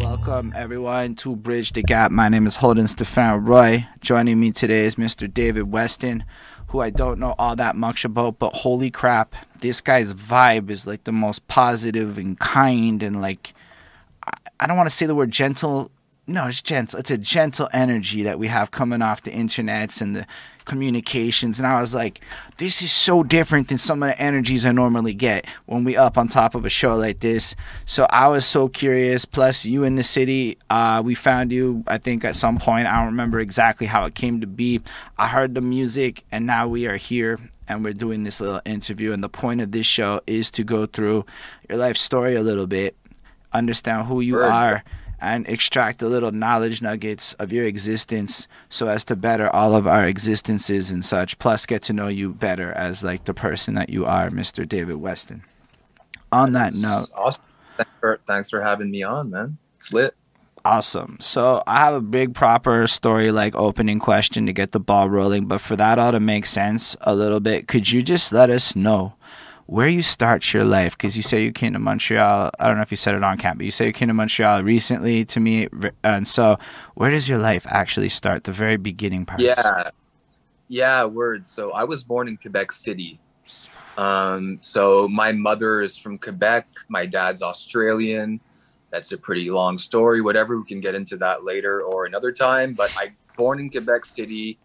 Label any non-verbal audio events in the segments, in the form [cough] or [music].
Welcome everyone to Bridge the Gap. My name is Holden Stefan Roy. Joining me today is Mr. David Weston, who I don't know all that much about, but holy crap, this guy's vibe is like the most positive and kind and like I don't want to say the word gentle. No, it's gentle. It's a gentle energy that we have coming off the internets and the communications. And I was like, this is so different than some of the energies I normally get when we up on top of a show like this. So I was so curious. Plus, you in the city, uh, we found you, I think, at some point. I don't remember exactly how it came to be. I heard the music, and now we are here and we're doing this little interview. And the point of this show is to go through your life story a little bit understand who you are and extract the little knowledge nuggets of your existence so as to better all of our existences and such plus get to know you better as like the person that you are mr david weston. On that note awesome. Thanks for, thanks for having me on man. It's lit. Awesome. So i have a big proper story like opening question to get the ball rolling but for that all to make sense a little bit could you just let us know where you start your life because you say you came to Montreal. I don't know if you said it on camp, but you say you came to Montreal recently to me. And so, where does your life actually start? The very beginning part. Yeah, yeah, word. So I was born in Quebec City. Um, so my mother is from Quebec. My dad's Australian. That's a pretty long story. Whatever, we can get into that later or another time. But I born in Quebec City,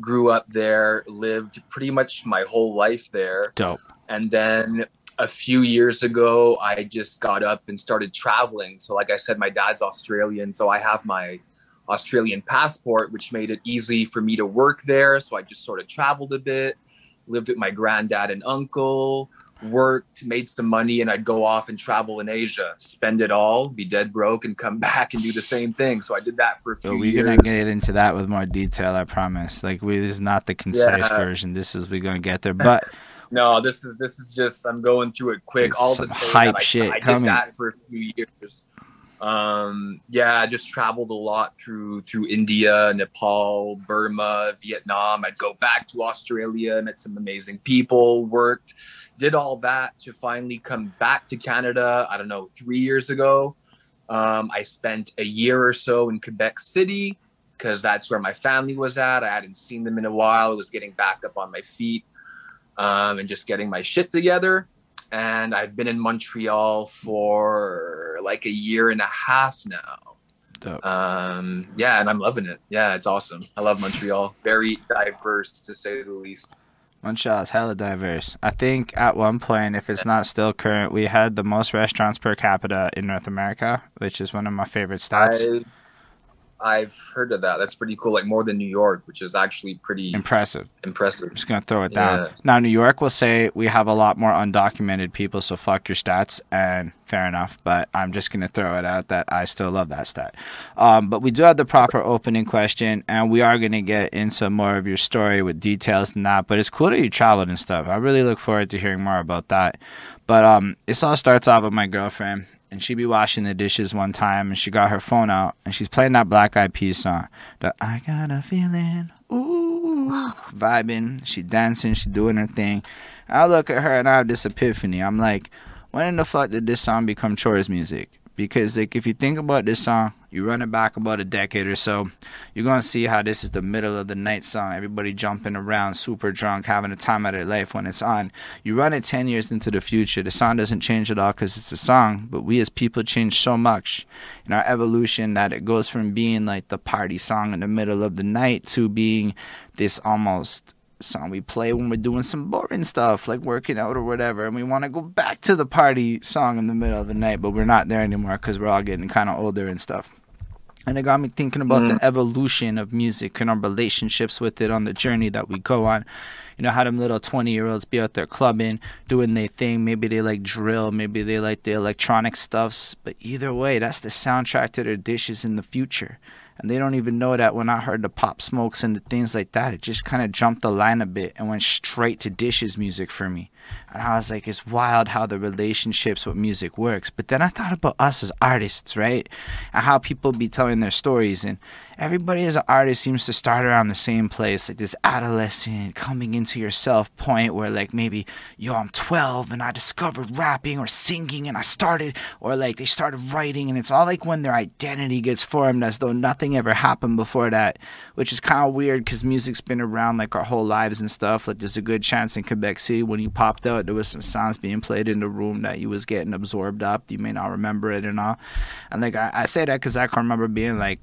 grew up there, lived pretty much my whole life there. Dope and then a few years ago, I just got up and started traveling. So, like I said, my dad's Australian. So, I have my Australian passport, which made it easy for me to work there. So, I just sort of traveled a bit, lived with my granddad and uncle, worked, made some money, and I'd go off and travel in Asia, spend it all, be dead broke, and come [laughs] back and do the same thing. So, I did that for a few years. so we're years. gonna get into that with more detail, I promise. Like, we, this is not the concise yeah. version. This is, we're gonna get there. But. [laughs] No, this is this is just I'm going through it quick. It's All the hype I, shit I, coming. did that for a few years. Um, yeah, I just traveled a lot through through India, Nepal, Burma, Vietnam. I'd go back to Australia, met some amazing people, worked, did all that to finally come back to Canada. I don't know, three years ago. Um, I spent a year or so in Quebec City because that's where my family was at. I hadn't seen them in a while. I was getting back up on my feet um, and just getting my shit together. And I've been in Montreal for like a year and a half now. Dope. Um, yeah, and I'm loving it. Yeah, it's awesome. I love Montreal. Very diverse, to say the least. Montreal is hella diverse. I think at one point, if it's not still current, we had the most restaurants per capita in North America, which is one of my favorite stats. I I've heard of that. That's pretty cool. Like more than New York, which is actually pretty impressive. Impressive. I'm just gonna throw it down. Yeah. Now New York will say we have a lot more undocumented people, so fuck your stats, and fair enough. But I'm just gonna throw it out that I still love that stat. Um, but we do have the proper opening question, and we are gonna get into more of your story with details and that. But it's cool that you traveled and stuff. I really look forward to hearing more about that. But um, this all starts off with my girlfriend and she be washing the dishes one time and she got her phone out and she's playing that Black Eyed Peas song. The I got a feeling, ooh, [sighs] vibing. She dancing, she doing her thing. I look at her and I have this epiphany. I'm like, when in the fuck did this song become chores music? Because like if you think about this song, you run it back about a decade or so, you're gonna see how this is the middle of the night song. Everybody jumping around, super drunk, having a time of their life when it's on. You run it 10 years into the future, the song doesn't change at all because it's a song, but we as people change so much in our evolution that it goes from being like the party song in the middle of the night to being this almost song we play when we're doing some boring stuff like working out or whatever and we want to go back to the party song in the middle of the night but we're not there anymore because we're all getting kind of older and stuff and it got me thinking about mm. the evolution of music and our relationships with it on the journey that we go on. You know, how them little 20 year olds be out there clubbing, doing their thing. Maybe they like drill, maybe they like the electronic stuffs. But either way, that's the soundtrack to their dishes in the future. And they don't even know that when I heard the pop smokes and the things like that, it just kind of jumped the line a bit and went straight to dishes music for me. And I was like, it's wild how the relationships with music works. But then I thought about us as artists, right? And how people be telling their stories. And everybody as an artist seems to start around the same place, like this adolescent coming into yourself point where, like, maybe, yo, I'm 12 and I discovered rapping or singing and I started, or like they started writing. And it's all like when their identity gets formed as though nothing ever happened before that, which is kind of weird because music's been around like our whole lives and stuff. Like, there's a good chance in Quebec City when you popped out, there was some sounds being played in the room that you was getting absorbed up. You may not remember it and all. And like I, I say that because I can remember being like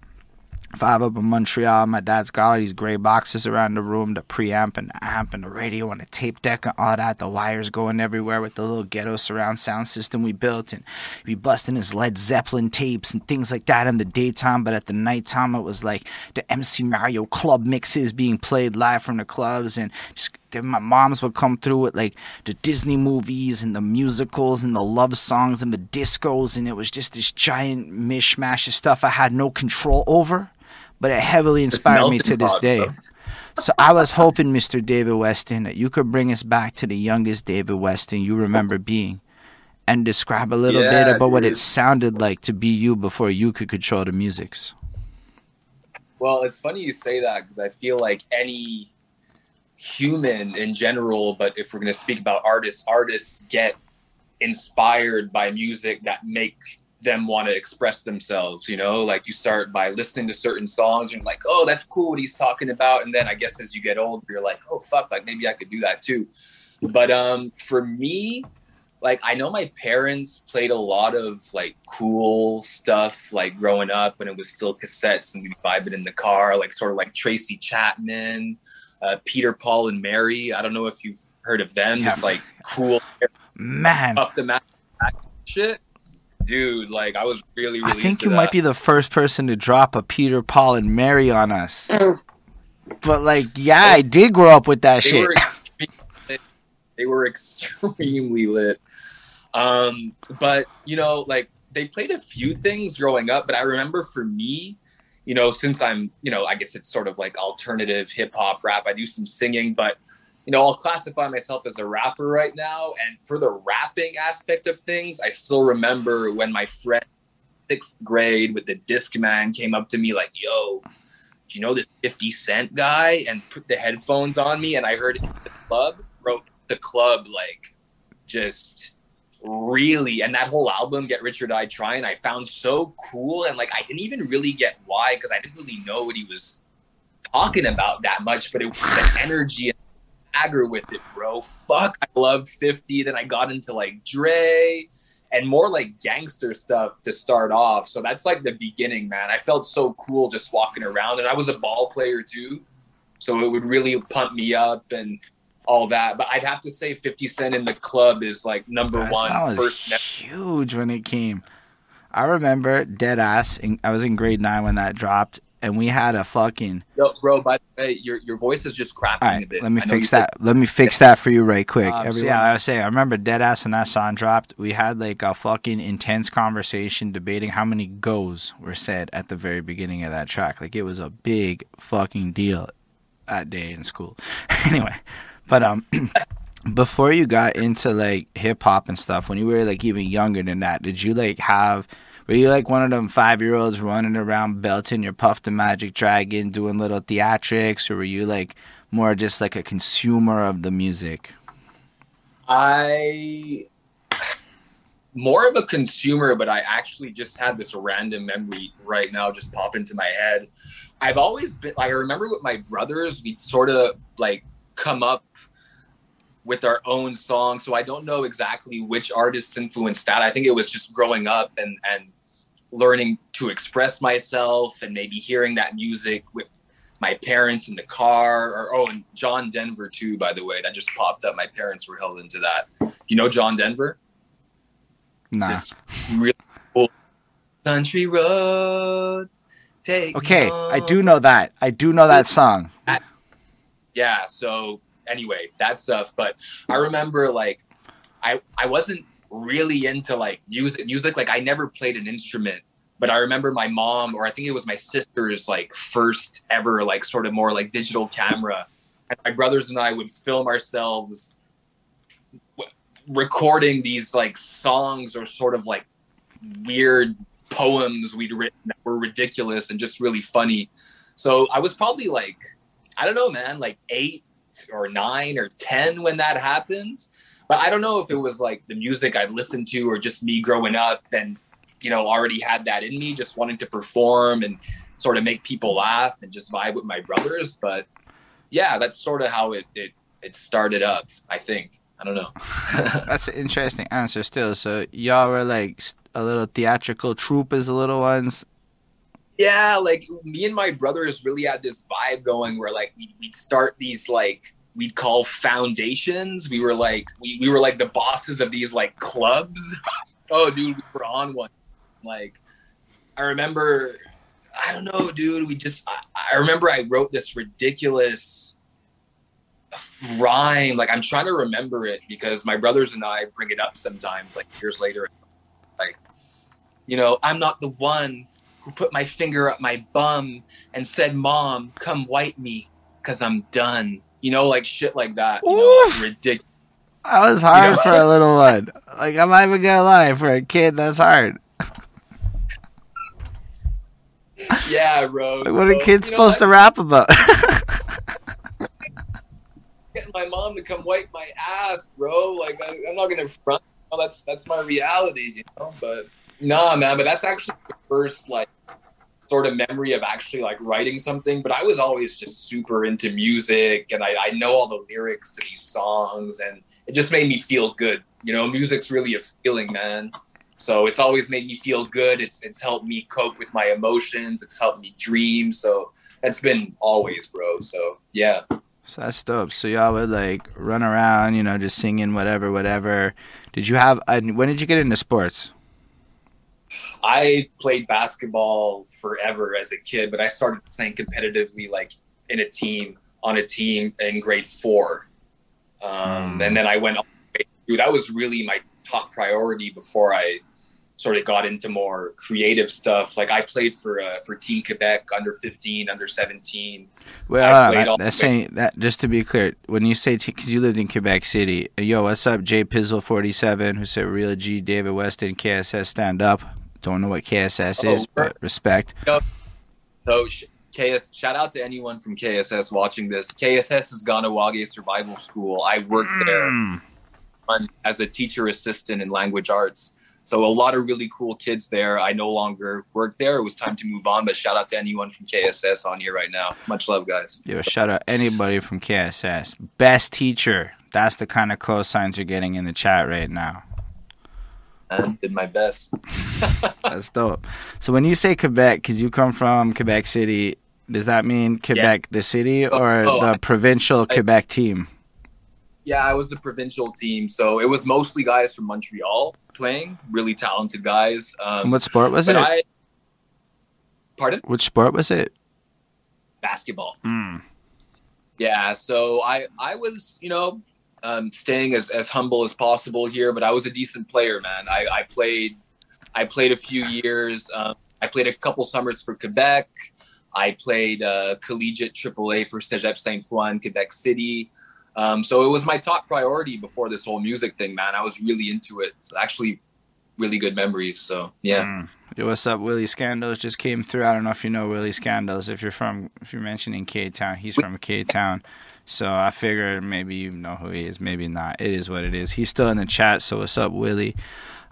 five up in Montreal. My dad's got all these gray boxes around the room, the preamp and the amp and the radio and the tape deck and all that. The wires going everywhere with the little ghetto surround sound system we built. And be busting his Led Zeppelin tapes and things like that in the daytime. But at the nighttime, it was like the MC Mario club mixes being played live from the clubs. And just my moms would come through with like the Disney movies and the musicals and the love songs and the discos. And it was just this giant mishmash of stuff I had no control over but it heavily inspired me to this day. So I was hoping, Mr. David Weston, that you could bring us back to the youngest David Weston you remember being and describe a little yeah, bit about what it sounded like to be you before you could control the musics. Well, it's funny you say that because I feel like any human in general, but if we're going to speak about artists, artists get inspired by music that make them want to express themselves you know? Like you start by listening to certain songs and like oh that's cool what he's talking about and then i guess as you get older you're like oh fuck like maybe i could do that too. But um for me like i know my parents played a lot of like cool stuff like growing up when it was still cassettes and we'd vibe it in the car like sort of like tracy chapman uh, peter paul and mary i don't know if you've heard of them yeah. just like cool man off the shit dude, like I was really, really. I think you that. might be the first person to drop a Peter, Paul, and Mary on us. but like, yeah, I did grow up with that they shit. Were they were extremely lit. Um, but you know, like they played a few things growing up, but I remember for me, you know, since I'm, you know, I guess it's sort of like alternative hip hop rap. I do some singing, but you know, I'll classify myself as a rapper right now. And for the rapping aspect of things, I still remember when my friend sixth grade with the disc man came up to me like, yo, do you know this 50 Cent guy? And put the headphones on me and I heard the club, wrote the club like just really and that whole album get rich or die trying i found so cool and like i didn't even really get why because i didn't really know what he was talking about that much but it was the energy swagger with it, bro. Fuck, I loved 50. Then I got into like Dre and more like gangster stuff to start off. So that's like the beginning, man. I felt so cool just walking around, and I was a ball player too. So it would really pump me up and all that. But I'd have to say 50 Cent in the club is like number that one. First huge when it came. I remember dead ass. I was in grade nine when that dropped, and we had a fucking. Yo, bro. By the way, your your voice is just cracking right, a bit. Let me fix that. Said... Let me fix that for you right quick. Um, so yeah, I was saying, I remember dead ass when that song dropped. We had like a fucking intense conversation debating how many goes were said at the very beginning of that track. Like it was a big fucking deal that day in school. [laughs] anyway, but um. [clears throat] before you got into like hip hop and stuff, when you were like even younger than that, did you like have were you like one of them five year olds running around belting your Puff the Magic Dragon, doing little theatrics, or were you like more just like a consumer of the music? I more of a consumer, but I actually just had this random memory right now just pop into my head. I've always been I remember with my brothers, we'd sort of like come up with our own songs. So I don't know exactly which artists influenced that. I think it was just growing up and and learning to express myself and maybe hearing that music with my parents in the car or oh and john denver too by the way. That just popped up. My parents were held into that. You know john denver? Nah. This really cool country roads. Take okay i do know that. I do know that song. Yeah so anyway that stuff but i remember like i i wasn't really into like music music like i never played an instrument but I remember my mom, or I think it was my sister's like first ever like sort of more like digital camera. And my brothers and I would film ourselves recording these like songs or sort of like weird poems we'd written that were ridiculous and just really funny. So I was probably like, I don't know, man, like eight or nine or 10 when that happened. But I don't know if it was like the music I'd listened to or just me growing up and, you know, already had that in me, just wanting to perform and sort of make people laugh and just vibe with my brothers. But yeah, that's sort of how it, it, it started up, I think. I don't know. [laughs] that's an interesting answer still. So y'all were like a little theatrical troupe as little ones yeah, like me and my brothers really had this vibe going where like we'd, we'd start these like we'd call foundations. We were like we, we were like the bosses of these like clubs. oh, dude, we were on one. Like I remember, I don't know, dude. We just I, I remember I wrote this ridiculous rhyme. Like I'm trying to remember it because my brothers and I bring it up sometimes, like years later. Like, you know, I'm not the one who put my finger up my bum and said, "Mom, come wipe me, cause I'm done." You know, like shit like that. You know, like ridiculous. That was hard you know? for a little one. Like I'm not even gonna lie, for a kid, that's hard. yeah, bro. Like, [laughs] what are kids supposed know, to rap about? [laughs] getting my mom to come wipe my ass, bro. Like I, am not gonna front. Oh, that's that's my reality, you know. But nah, man. But that's actually the first like sort of memory of actually like writing something, but I was always just super into music and I, I know all the lyrics to these songs and it just made me feel good. You know, music's really a feeling, man. So it's always made me feel good. It's it's helped me cope with my emotions. It's helped me dream. So that's been always, bro. So yeah. So that's dope. So y'all would like run around, you know, just singing whatever, whatever. Did you have? Uh, when did you get into sports? I played basketball forever as a kid, but I started playing competitively, like in a team, on a team in grade four. Um, mm. And then I went all the way through. That was really my top priority before I sort of got into more creative stuff. Like I played for uh, for Team Quebec under 15, under 17. Well, uh, that's saying that just to be clear, when you say because you lived in Quebec City, yo, what's up, Jay Pizzle 47, who said Real G, David Weston, KSS, stand up. Don't know what KSS oh, is, but respect. So, KS, shout out to anyone from KSS watching this. KSS is Kahnawake Survival School. I worked mm. there as a teacher assistant in language arts. So a lot of really cool kids there. I no longer work there. It was time to move on, but shout out to anyone from KSS on here right now. Much love, guys. Yo, shout out anybody from KSS. Best teacher. That's the kind of cosigns you're getting in the chat right now and did my best. [laughs] That's dope. So when you say Quebec, because you come from Quebec City, does that mean Quebec yeah. the city oh, or oh, the I, provincial I, Quebec team? Yeah, I was the provincial team, so it was mostly guys from Montreal playing, really talented guys. Um, what sport was it? I, pardon? Which sport was it? Basketball. Mm. Yeah, so I I was you know um, staying as, as humble as possible here, but I was a decent player, man. I, I played I played a few years. Um, I played a couple summers for Quebec. I played uh, collegiate AAA for Cégep Sainte-Foy in Quebec City. Um, so it was my top priority before this whole music thing, man. I was really into it. It's actually really good memories. So yeah. Mm. Yo, what's up? Willie Scandos just came through. I don't know if you know Willie Scandos. If you're from, if you're mentioning K Town, he's from K Town. So I figured maybe you know who he is, maybe not. It is what it is. He's still in the chat. So what's up, Willie?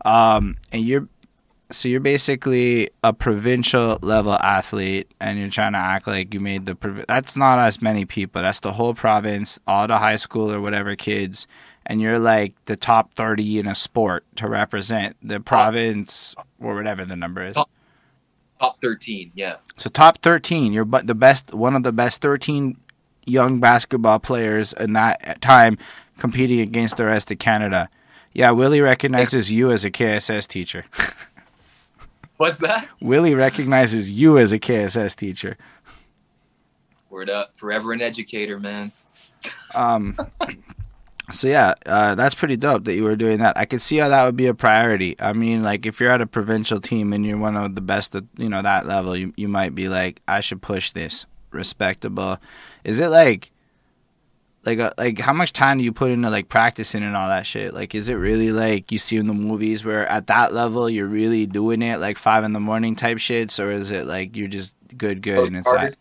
Um, and you're so you're basically a provincial level athlete, and you're trying to act like you made the. That's not as many people. That's the whole province, all the high school or whatever kids, and you're like the top thirty in a sport to represent the province or whatever the number is. Top, top thirteen, yeah. So top thirteen, you're but the best, one of the best thirteen young basketball players in that time competing against the rest of Canada. Yeah, Willie recognizes you as a KSS teacher. [laughs] What's that? Willie recognizes you as a KSS teacher. Word up. Forever an educator, man. um so yeah, uh, that's pretty dope that you were doing that. I could see how that would be a priority. I mean, like if you're at a provincial team and you're one of the best at you know that level, you you might be like, I should push this. Respectable. Is it like, like uh, like how much time do you put into like practicing and all that shit? Like, is it really like you see in the movies where at that level you're really doing it like five in the morning type shits, or is it like you're just good, good and inside?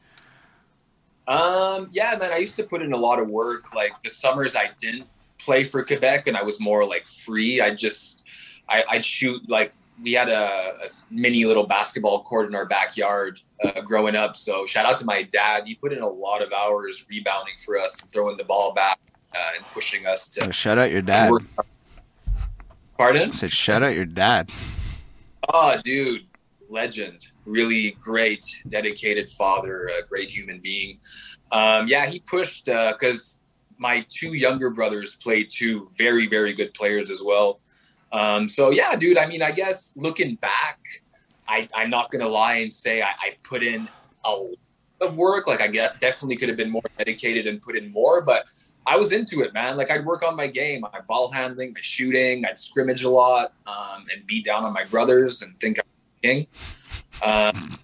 Um, yeah, man, I used to put in a lot of work. Like the summers I didn't play for Quebec and I was more like free. I just, I, I'd shoot like we had a, a, mini little basketball court in our backyard uh, growing up. So shout out to my dad. He put in a lot of hours rebounding for us, throwing the ball back uh, and pushing us to. Oh, shout out your dad. Pardon? I said shout out your dad. Oh, dude, legend. Really great, dedicated father, a great human being. Um, yeah, he pushed because uh, my two younger brothers played two very, very good players as well. Um, so yeah, dude. I mean, I guess looking back, I, I'm not gonna lie and say I, I put in a lot of work. Like I get, definitely could have been more dedicated and put in more, but I was into it, man. Like I'd work on my game, my ball handling, my shooting. I'd scrimmage a lot um, and beat down on my brothers and think I'm king. Um,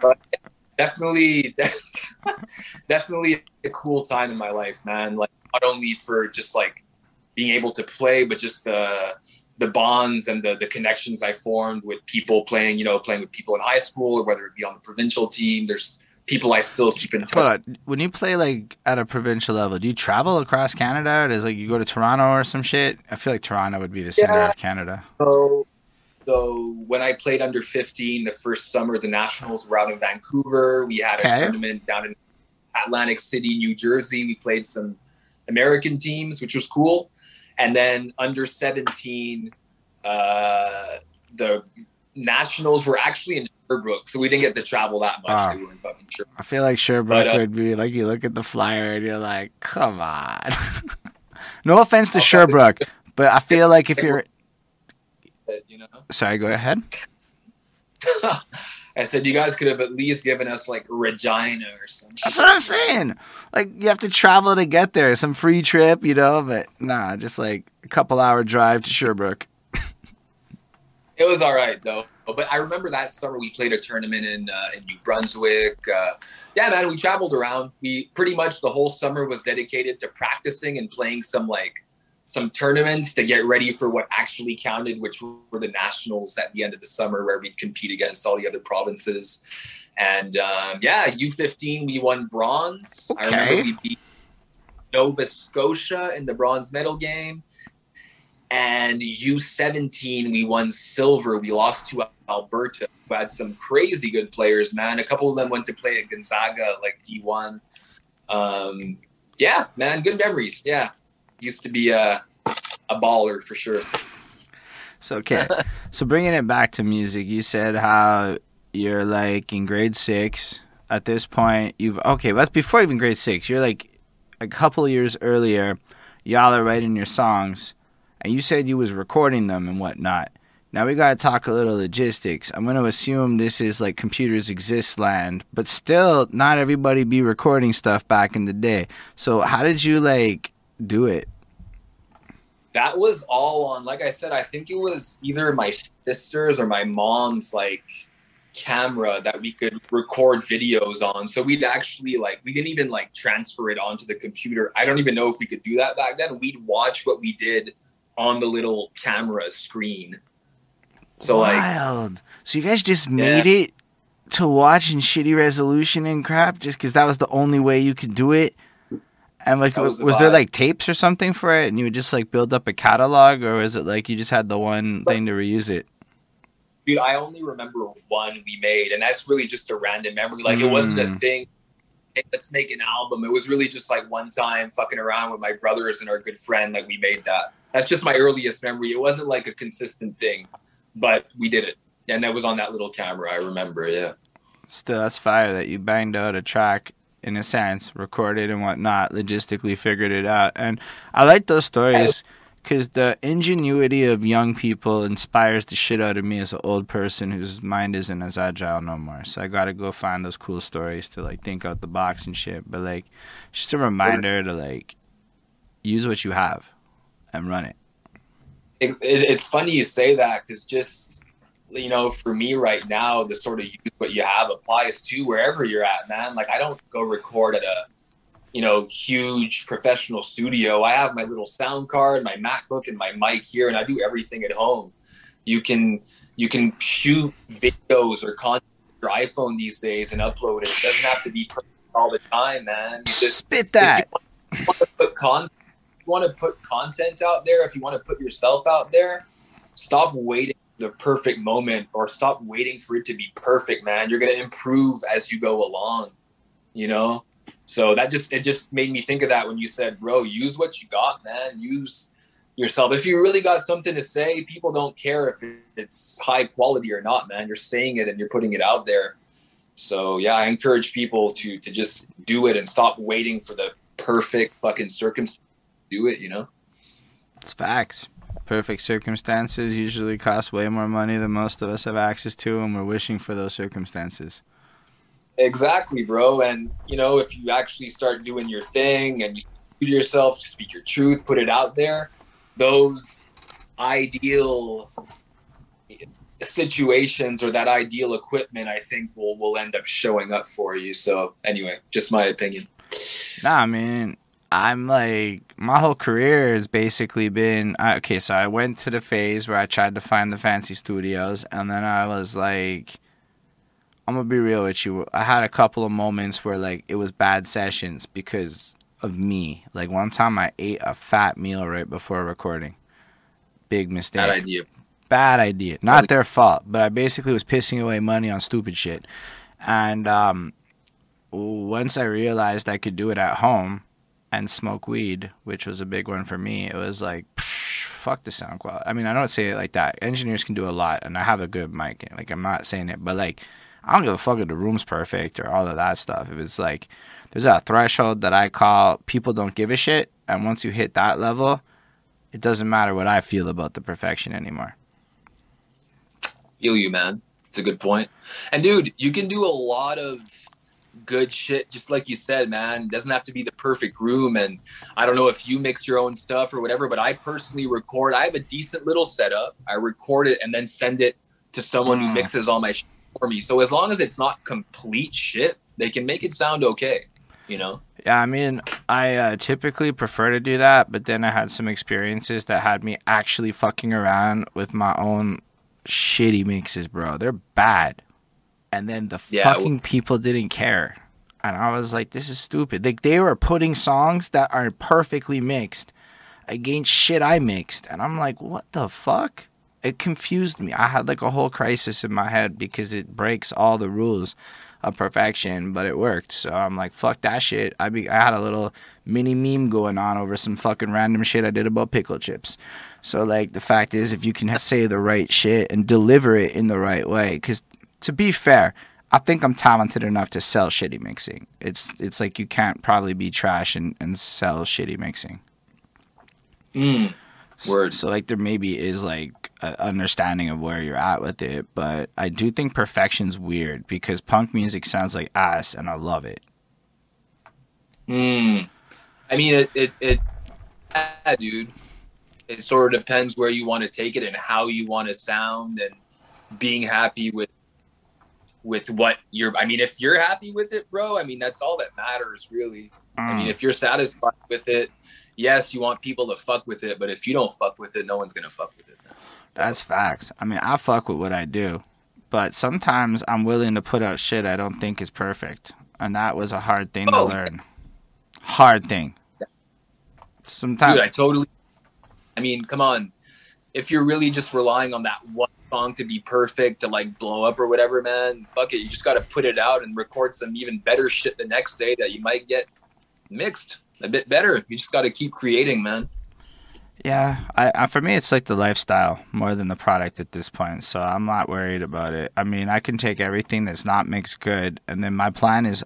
but definitely, [laughs] definitely a cool time in my life, man. Like not only for just like being able to play, but just the the bonds and the the connections I formed with people playing, you know, playing with people in high school or whether it be on the provincial team. There's people I still keep in touch. When you play like at a provincial level, do you travel across Canada? Or does like you go to Toronto or some shit? I feel like Toronto would be the center yeah. of Canada. So, so when I played under 15, the first summer, the Nationals were out in Vancouver. We had okay. a tournament down in Atlantic City, New Jersey. We played some American teams, which was cool. And then under 17, uh, the Nationals were actually in Sherbrooke, so we didn't get to travel that much. We fucking I feel like Sherbrooke but, uh, would be like you look at the flyer and you're like, come on. [laughs] no offense to Sherbrooke, [laughs] but I feel like if you're, [laughs] you know, sorry, go ahead. I said you guys could have at least given us like Regina or something. That's what I'm saying. Like you have to travel to get there, some free trip, you know. But nah, just like a couple hour drive to Sherbrooke. [laughs] it was all right though. But I remember that summer we played a tournament in uh, in New Brunswick. Uh, yeah, man, we traveled around. We pretty much the whole summer was dedicated to practicing and playing some like some tournaments to get ready for what actually counted, which were the nationals at the end of the summer, where we'd compete against all the other provinces. And um, yeah, U15 we won bronze. Okay. I remember we beat Nova Scotia in the bronze medal game. And U17 we won silver. We lost to Alberta, who had some crazy good players, man. A couple of them went to play at Gonzaga, like D1. Um, yeah, man, good memories. Yeah, used to be a a baller for sure. So okay, so bringing it back to music, you said how you're like in grade six at this point. You've okay, that's before even grade six. You're like a couple years earlier. Y'all are writing your songs, and you said you was recording them and whatnot. Now we gotta talk a little logistics. I'm gonna assume this is like computers exist land, but still, not everybody be recording stuff back in the day. So how did you like do it? That was all on like i said i think it was either my sister's or my mom's like camera that we could record videos on. So we'd actually like we didn't even like transfer it onto the computer. I don't even know if we could do that back then. We'd watch what we did on the little camera screen. So wild. Like, so you guys just made yeah. it to watch in shitty resolution and crap just because that was the only way you could do it and like, was, was there like tapes or something for it, and you would just like build up a catalog, or was it like you just had the one but, thing to reuse it? Dude, I only remember one we made, and that's really just a random memory. Like, mm. it wasn't a mm. thing. Hey, let's make an album. It was really just like one time fucking around with my brothers and our good friend. Like, we made that. That's just my earliest memory. It wasn't like a consistent thing, but we did it, and that was on that little camera. I remember. Yeah. Still, that's fire that you banged out a track in a sense, recorded and whatnot, logistically figured it out. And I like those stories because the ingenuity of young people inspires the shit out of me as an old person whose mind isn't as agile no more. So I got to go find those cool stories to like think out the box and shit. But like, just a reminder to like, use what you have and run it, it's funny you say that because just you know, for me right now, the sort of use what you have applies to wherever you're at, man. Like I don't go record at a you know huge professional studio. I have my little sound card, my MacBook, and my mic here, and I do everything at home. You can you can shoot videos or content your iPhone these days and upload it. It doesn't have to be perfect all the time, man. You just spit that. If you want to put you want to put content out there. If you want to put yourself out there, stop waiting the perfect moment or stop waiting for it to be perfect, man. You're gonna improve as you go along, you know. So that just it just made me think of that when you said, bro, use what you got, man. Use yourself. If you really got something to say, people don't care if it's high quality or not, man. You're saying it and you're putting it out there. So yeah, I encourage people to to just do it and stop waiting for the perfect fucking circumstance. Do it, you know. It's facts. Perfect circumstances usually cost way more money than most of us have access to, and we're wishing for those circumstances. Exactly, bro. And you know, if you actually start doing your thing and you do yourself, to speak your truth, put it out there, those ideal situations or that ideal equipment, I think will will end up showing up for you. So anyway, just my opinion. Nah, I mean, I'm like my whole career has basically been okay. So I went to the phase where I tried to find the fancy studios, and then I was like, I'm gonna be real with you. I had a couple of moments where like it was bad sessions because of me. Like one time I ate a fat meal right before recording. Big mistake. Bad idea. Bad idea. Not their fault, but I basically was pissing away money on stupid shit. And um, once I realized I could do it at home and smoke weed, which was a big one for me, it was like, psh, fuck the sound quality. I mean, I don't say it like that. Engineers can do a lot, and I have a good mic. Like, I'm not saying it, but like, I don't give a fuck if the room's perfect or all of that stuff. If it's like, there's a threshold that I call people don't give a shit. And once you hit that level, it doesn't matter what I feel about the perfection anymore. Feel you, man. It's a good point. And dude, you can do a lot of good shit, just like you said, man. It doesn't have to be the perfect room. And I don't know if you mix your own stuff or whatever, but I personally record. I have a decent little setup. I record it and then send it to someone mm. who mixes all my shit for me. So as long as it's not complete shit, they can make it sound okay you know? Yeah, I mean, I uh, typically prefer to do that, but then I had some experiences that had me actually fucking around with my own shitty mixes, bro. They're bad. And then the yeah, fucking people didn't care. And I was like, this is stupid. Like, they were putting songs that are perfectly mixed against shit I mixed. And I'm like, what the fuck? It confused me. I had like a whole crisis in my head because it breaks all the rules of perfection, but it worked. So I'm like, fuck that shit. I be I had a little mini meme going on over some fucking random shit I did about pickle chips. So like the fact is, if you can say the right shit and deliver it in the right way, because to be fair, I think I'm talented enough to sell shitty mixing. It's it's like you can't probably be trash and, and sell shitty mixing. Mm. Word. So, so like there maybe is like an understanding of where you're at with it, but I do think perfection's weird because punk music sounds like ass, and I love it. Hmm. I mean, it it, it yeah, dude. It sort of depends where you want to take it and how you want to sound, and being happy with with what you're. I mean, if you're happy with it, bro. I mean, that's all that matters, really. Mm. I mean, mm. if you're satisfied with it yes, you want people to fuck with it, but if you don't fuck with it, no one's gonna fuck with it. That's facts. I mean, I fuck with what I do, but sometimes I'm willing to put out shit I don't think is perfect, and that was a hard thing oh. to learn. Hard thing. Sometimes, Dude, I totally. I mean, come on. If you're really just relying on that one song to be perfect to like blow up or whatever, man, fuck it. You just got to put it out and record some even better shit the next day that you might get mixed a bit better. You just got to keep creating, man. Yeah, I, I, for me it's like the lifestyle more than the product at this point. So I'm not worried about it. I mean, I can take everything that's not mixed good, and then my plan is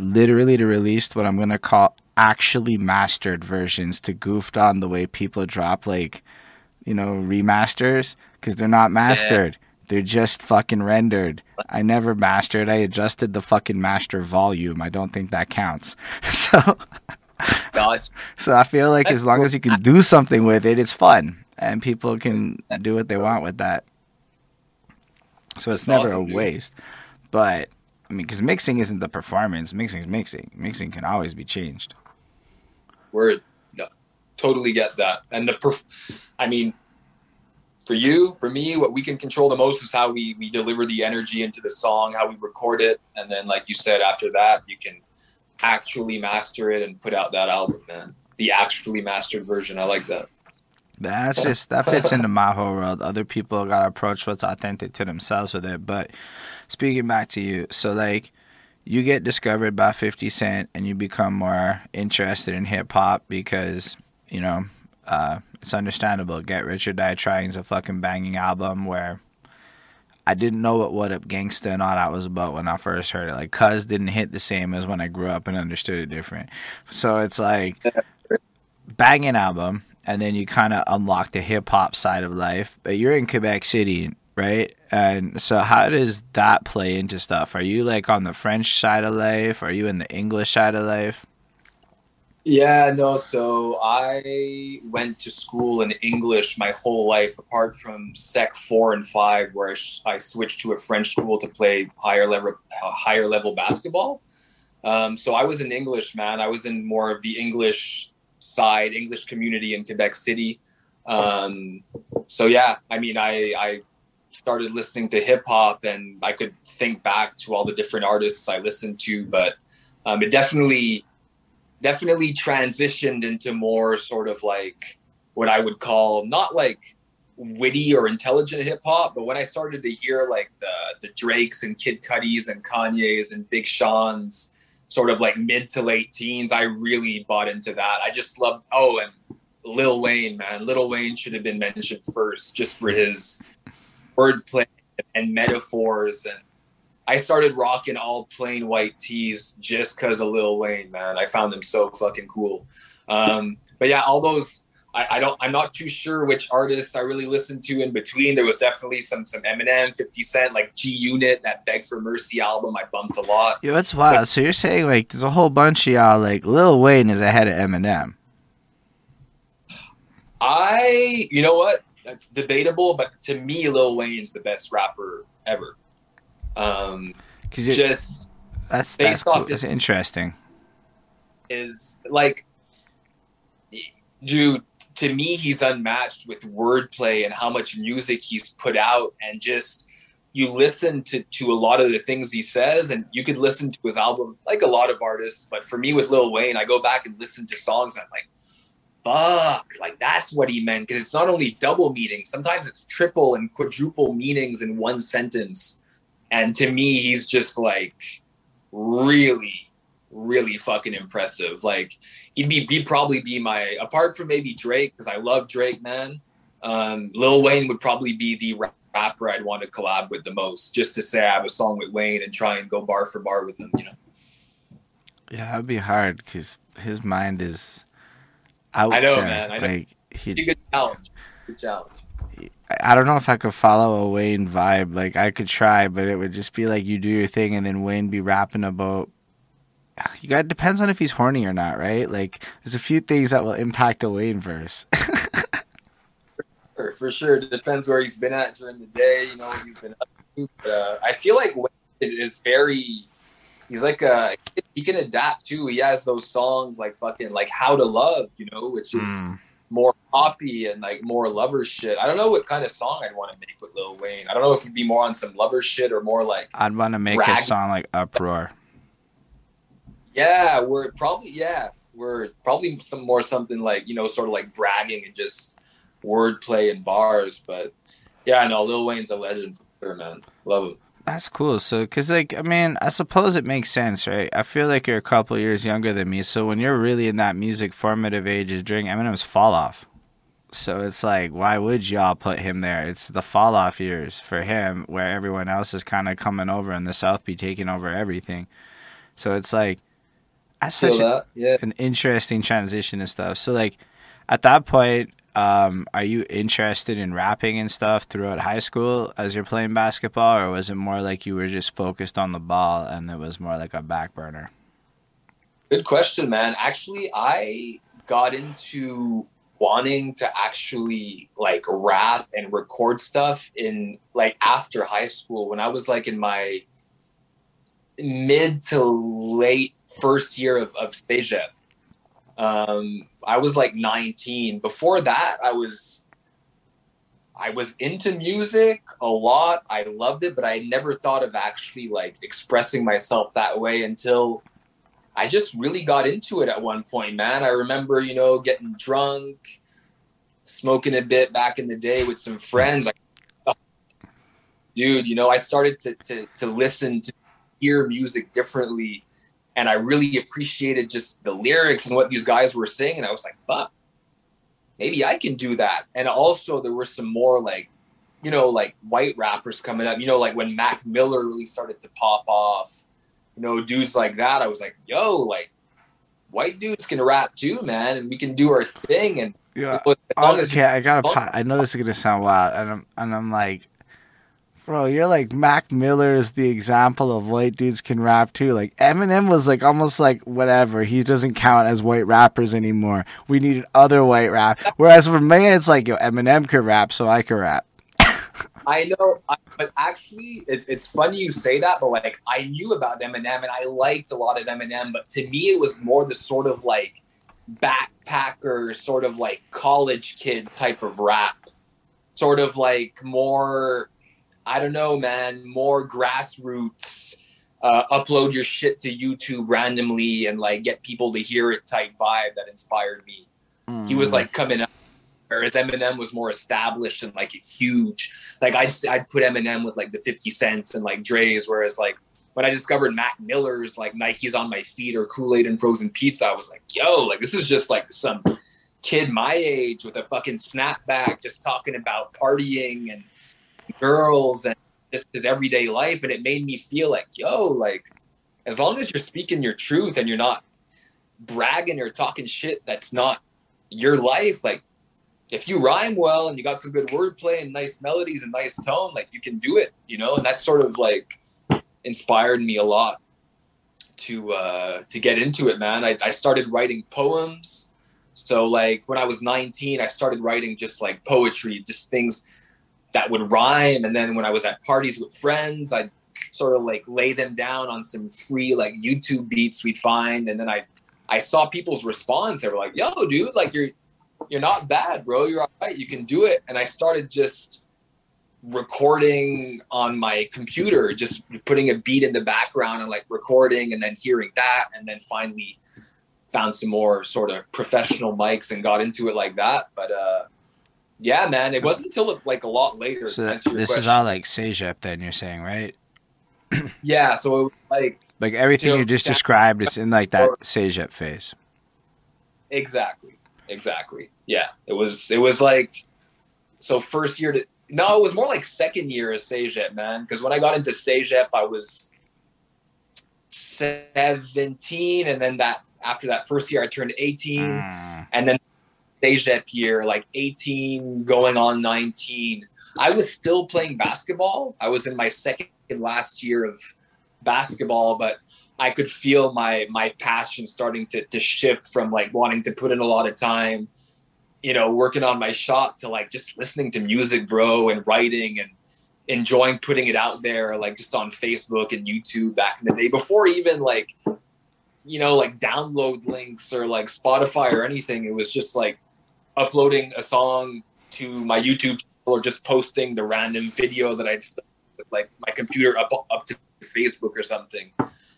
literally to release what I'm gonna call actually mastered versions to goofed on the way people drop like you know remasters because they're not mastered. Yeah. They're just fucking rendered. I never mastered. I adjusted the fucking master volume. I don't think that counts. [laughs] So. So I feel like as long as you can do something with it, it's fun, and people can do what they want with that. So it's That's never awesome, a dude. waste. But I mean, because mixing isn't the performance. Mixing is mixing. Mixing can always be changed. Word. Totally get that. And the, perf- I mean, for you, for me, what we can control the most is how we we deliver the energy into the song, how we record it, and then, like you said, after that, you can actually master it and put out that album, man. The actually mastered version. I like that. That's just that fits into my whole world. Other people gotta approach what's authentic to themselves with it. But speaking back to you, so like you get discovered by Fifty Cent and you become more interested in hip hop because you know uh, it's understandable. Get Rich or Die Trying is a fucking banging album where I didn't know what What Up Gangsta and all that was about when I first heard it. Like, Cuz didn't hit the same as when I grew up and understood it different. So it's like banging album, and then you kind of unlock the hip hop side of life. But you're in Quebec City, right? And so, how does that play into stuff? Are you like on the French side of life? Are you in the English side of life? Yeah, no. So I went to school in English my whole life, apart from Sec four and five, where I, sh- I switched to a French school to play higher level higher level basketball. Um, so I was in English, man. I was in more of the English side, English community in Quebec City. Um, so yeah, I mean, I I started listening to hip hop, and I could think back to all the different artists I listened to, but um, it definitely definitely transitioned into more sort of like what I would call not like witty or intelligent hip hop, but when I started to hear like the the Drakes and Kid Cudis and Kanye's and Big Sean's sort of like mid to late teens, I really bought into that. I just loved oh and Lil Wayne, man. Lil Wayne should have been mentioned first just for his wordplay and metaphors and I started rocking all plain white tees just because of Lil Wayne, man. I found them so fucking cool. Um, but yeah, all those I, I don't I'm not too sure which artists I really listened to in between. There was definitely some some Eminem, 50 Cent, like G Unit, that Beg for Mercy album I bumped a lot. Yo, it's wild. So you're saying like there's a whole bunch of y'all like Lil Wayne is ahead of Eminem. I you know what? That's debatable, but to me, Lil Wayne's the best rapper ever. Um Because just that's based that's cool. off That's interesting. is like dude to me he's unmatched with wordplay and how much music he's put out and just you listen to to a lot of the things he says and you could listen to his album like a lot of artists but for me with Lil Wayne I go back and listen to songs and I'm like fuck like that's what he meant because it's not only double meaning sometimes it's triple and quadruple meanings in one sentence and to me he's just like really really fucking impressive. Like he'd be he'd probably be my apart from maybe Drake because I love Drake, man. Um, Lil Wayne would probably be the rapper I'd want to collab with the most, just to say I have a song with Wayne and try and go bar for bar with him. You know, Yeah, that'd be hard because his mind is out I know, there. man, I know. Like he, good challenge. Good challenge. I don't know if I could follow a Wayne vibe. Like I could try, but it would just be like you do your thing, and then Wayne be rapping about. [sighs] You got depends on if he's horny or not, right? Like there's a few things that will impact a Wayne verse. [laughs] For, for sure, it depends where he's been at during the day. You know, what he's been up to. But, uh, I feel like Wayne is very. He's like a he can adapt too. He has those songs like fucking like How to Love, you know, which is Mm. More poppy and like more lover shit. I don't know what kind of song I'd want to make with Lil Wayne. I don't know if it'd be more on some lover shit or more like I'd want to make a song like Uproar. yeah, we're probably yeah, we're probably some more something like you know sort of like bragging and just wordplay and bars. But yeah, I know Lil Wayne's a legend for sure, man. Love him. That's cool. So, cause like, I mean, I suppose it makes sense, right? I feel like you're a couple years younger than me, so when you're really in that music formative age is during Eminem's fall off. So it's like, why would y'all put him there? It's the fall off years for him, where everyone else is kind of coming over and the South be taking over everything. So it's like, that's Feel such a. Yeah. an interesting transition and stuff. So like, at that point, um, are you interested in rapping and stuff throughout high school as you're playing basketball, or was it more like you were just focused on the ball and it was more like a back burner? Good question, man. Actually, I got into wanting to actually like rap and record stuff in like after high school when I was like in my mid to late first year of, of cégep um, I was like 19. Before that, I was I was into music a lot. I loved it, but I never thought of actually like expressing myself that way until I just really got into it at one point, man. I remember, you know, getting drunk, smoking a bit back in the day with some friends. Oh, dude, you know, I started to, to, to listen to hear music differently. And I really appreciated just the lyrics and what these guys were saying. And I was like, fuck, maybe I can do that. And also there were some more like, you know, like white rappers coming up, you know, like when Mac Miller really started to pop off, you know, dudes like that. I was like, yo, like white dudes can rap too, man, and we can do our thing. And yeah, okay, I gotta. Oh. I know this is gonna sound wild, and I'm and I'm like, Bro, you're like Mac Miller is the example of white dudes can rap too. Like Eminem was like almost like whatever. He doesn't count as white rappers anymore. We needed other white rap. [laughs] Whereas for me, it's like yo, Eminem could rap, so I could rap. [laughs] I know, but actually, it, it's funny you say that. But like, I knew about Eminem, and I liked a lot of Eminem. But to me, it was more the sort of like backpacker, sort of like college kid type of rap, sort of like more I don't know, man, more grassroots, uh, upload your shit to YouTube randomly and like get people to hear it type vibe that inspired me. Mm. He was like coming up, whereas Eminem was more established and like huge. Like I'd I'd put Eminem with like the Fifty Cents and like Dre's, whereas like when I discovered Mac Miller's like Nikes on my feet or Kool Aid and frozen pizza, I was like, yo, like this is just like some kid my age with a fucking snapback, just talking about partying and girls and just his everyday life. And it made me feel like, yo, like, as long as you're speaking your truth and you're not bragging or talking shit that's not your life, like, if you rhyme well and you got some good wordplay and nice melodies and nice tone, like, you can do it, you know? And that sort of like inspired me a lot to uh to get into it man I, I started writing poems so like when i was 19 i started writing just like poetry just things that would rhyme. And then when I was at parties with friends, I'd sort of like lay them down on some free like YouTube beats we'd find. And then I I saw people's response. They were like, yo, dude, like you're you're not bad, bro. You're all right. You can do it. And I started just recording on my computer, just putting a beat in the background and like recording and then hearing that. And then finally found some more sort of professional mics and got into it like that. But uh yeah, man. It wasn't until like a lot later. So that, this question. is all like CEGEP, then you're saying, right? [clears throat] yeah. So like like everything you, know, you just described is in like that CEGEP phase. Exactly. Exactly. Yeah. It was. It was like so first year to no, it was more like second year of CEGEP, man. Because when I got into CEGEP, I was seventeen, and then that after that first year, I turned eighteen, mm. and then CEGEP year, like 18 going on 19, I was still playing basketball. I was in my second last year of basketball, but I could feel my my passion starting to to shift from like wanting to put in a lot of time, you know, working on my shot to like just listening to music, bro, and writing and enjoying putting it out there, like just on Facebook and YouTube back in the day before even like you know like download links or like Spotify or anything. It was just like uploading a song to my YouTube channel or just posting the random video that I'd like my computer up up to Facebook or something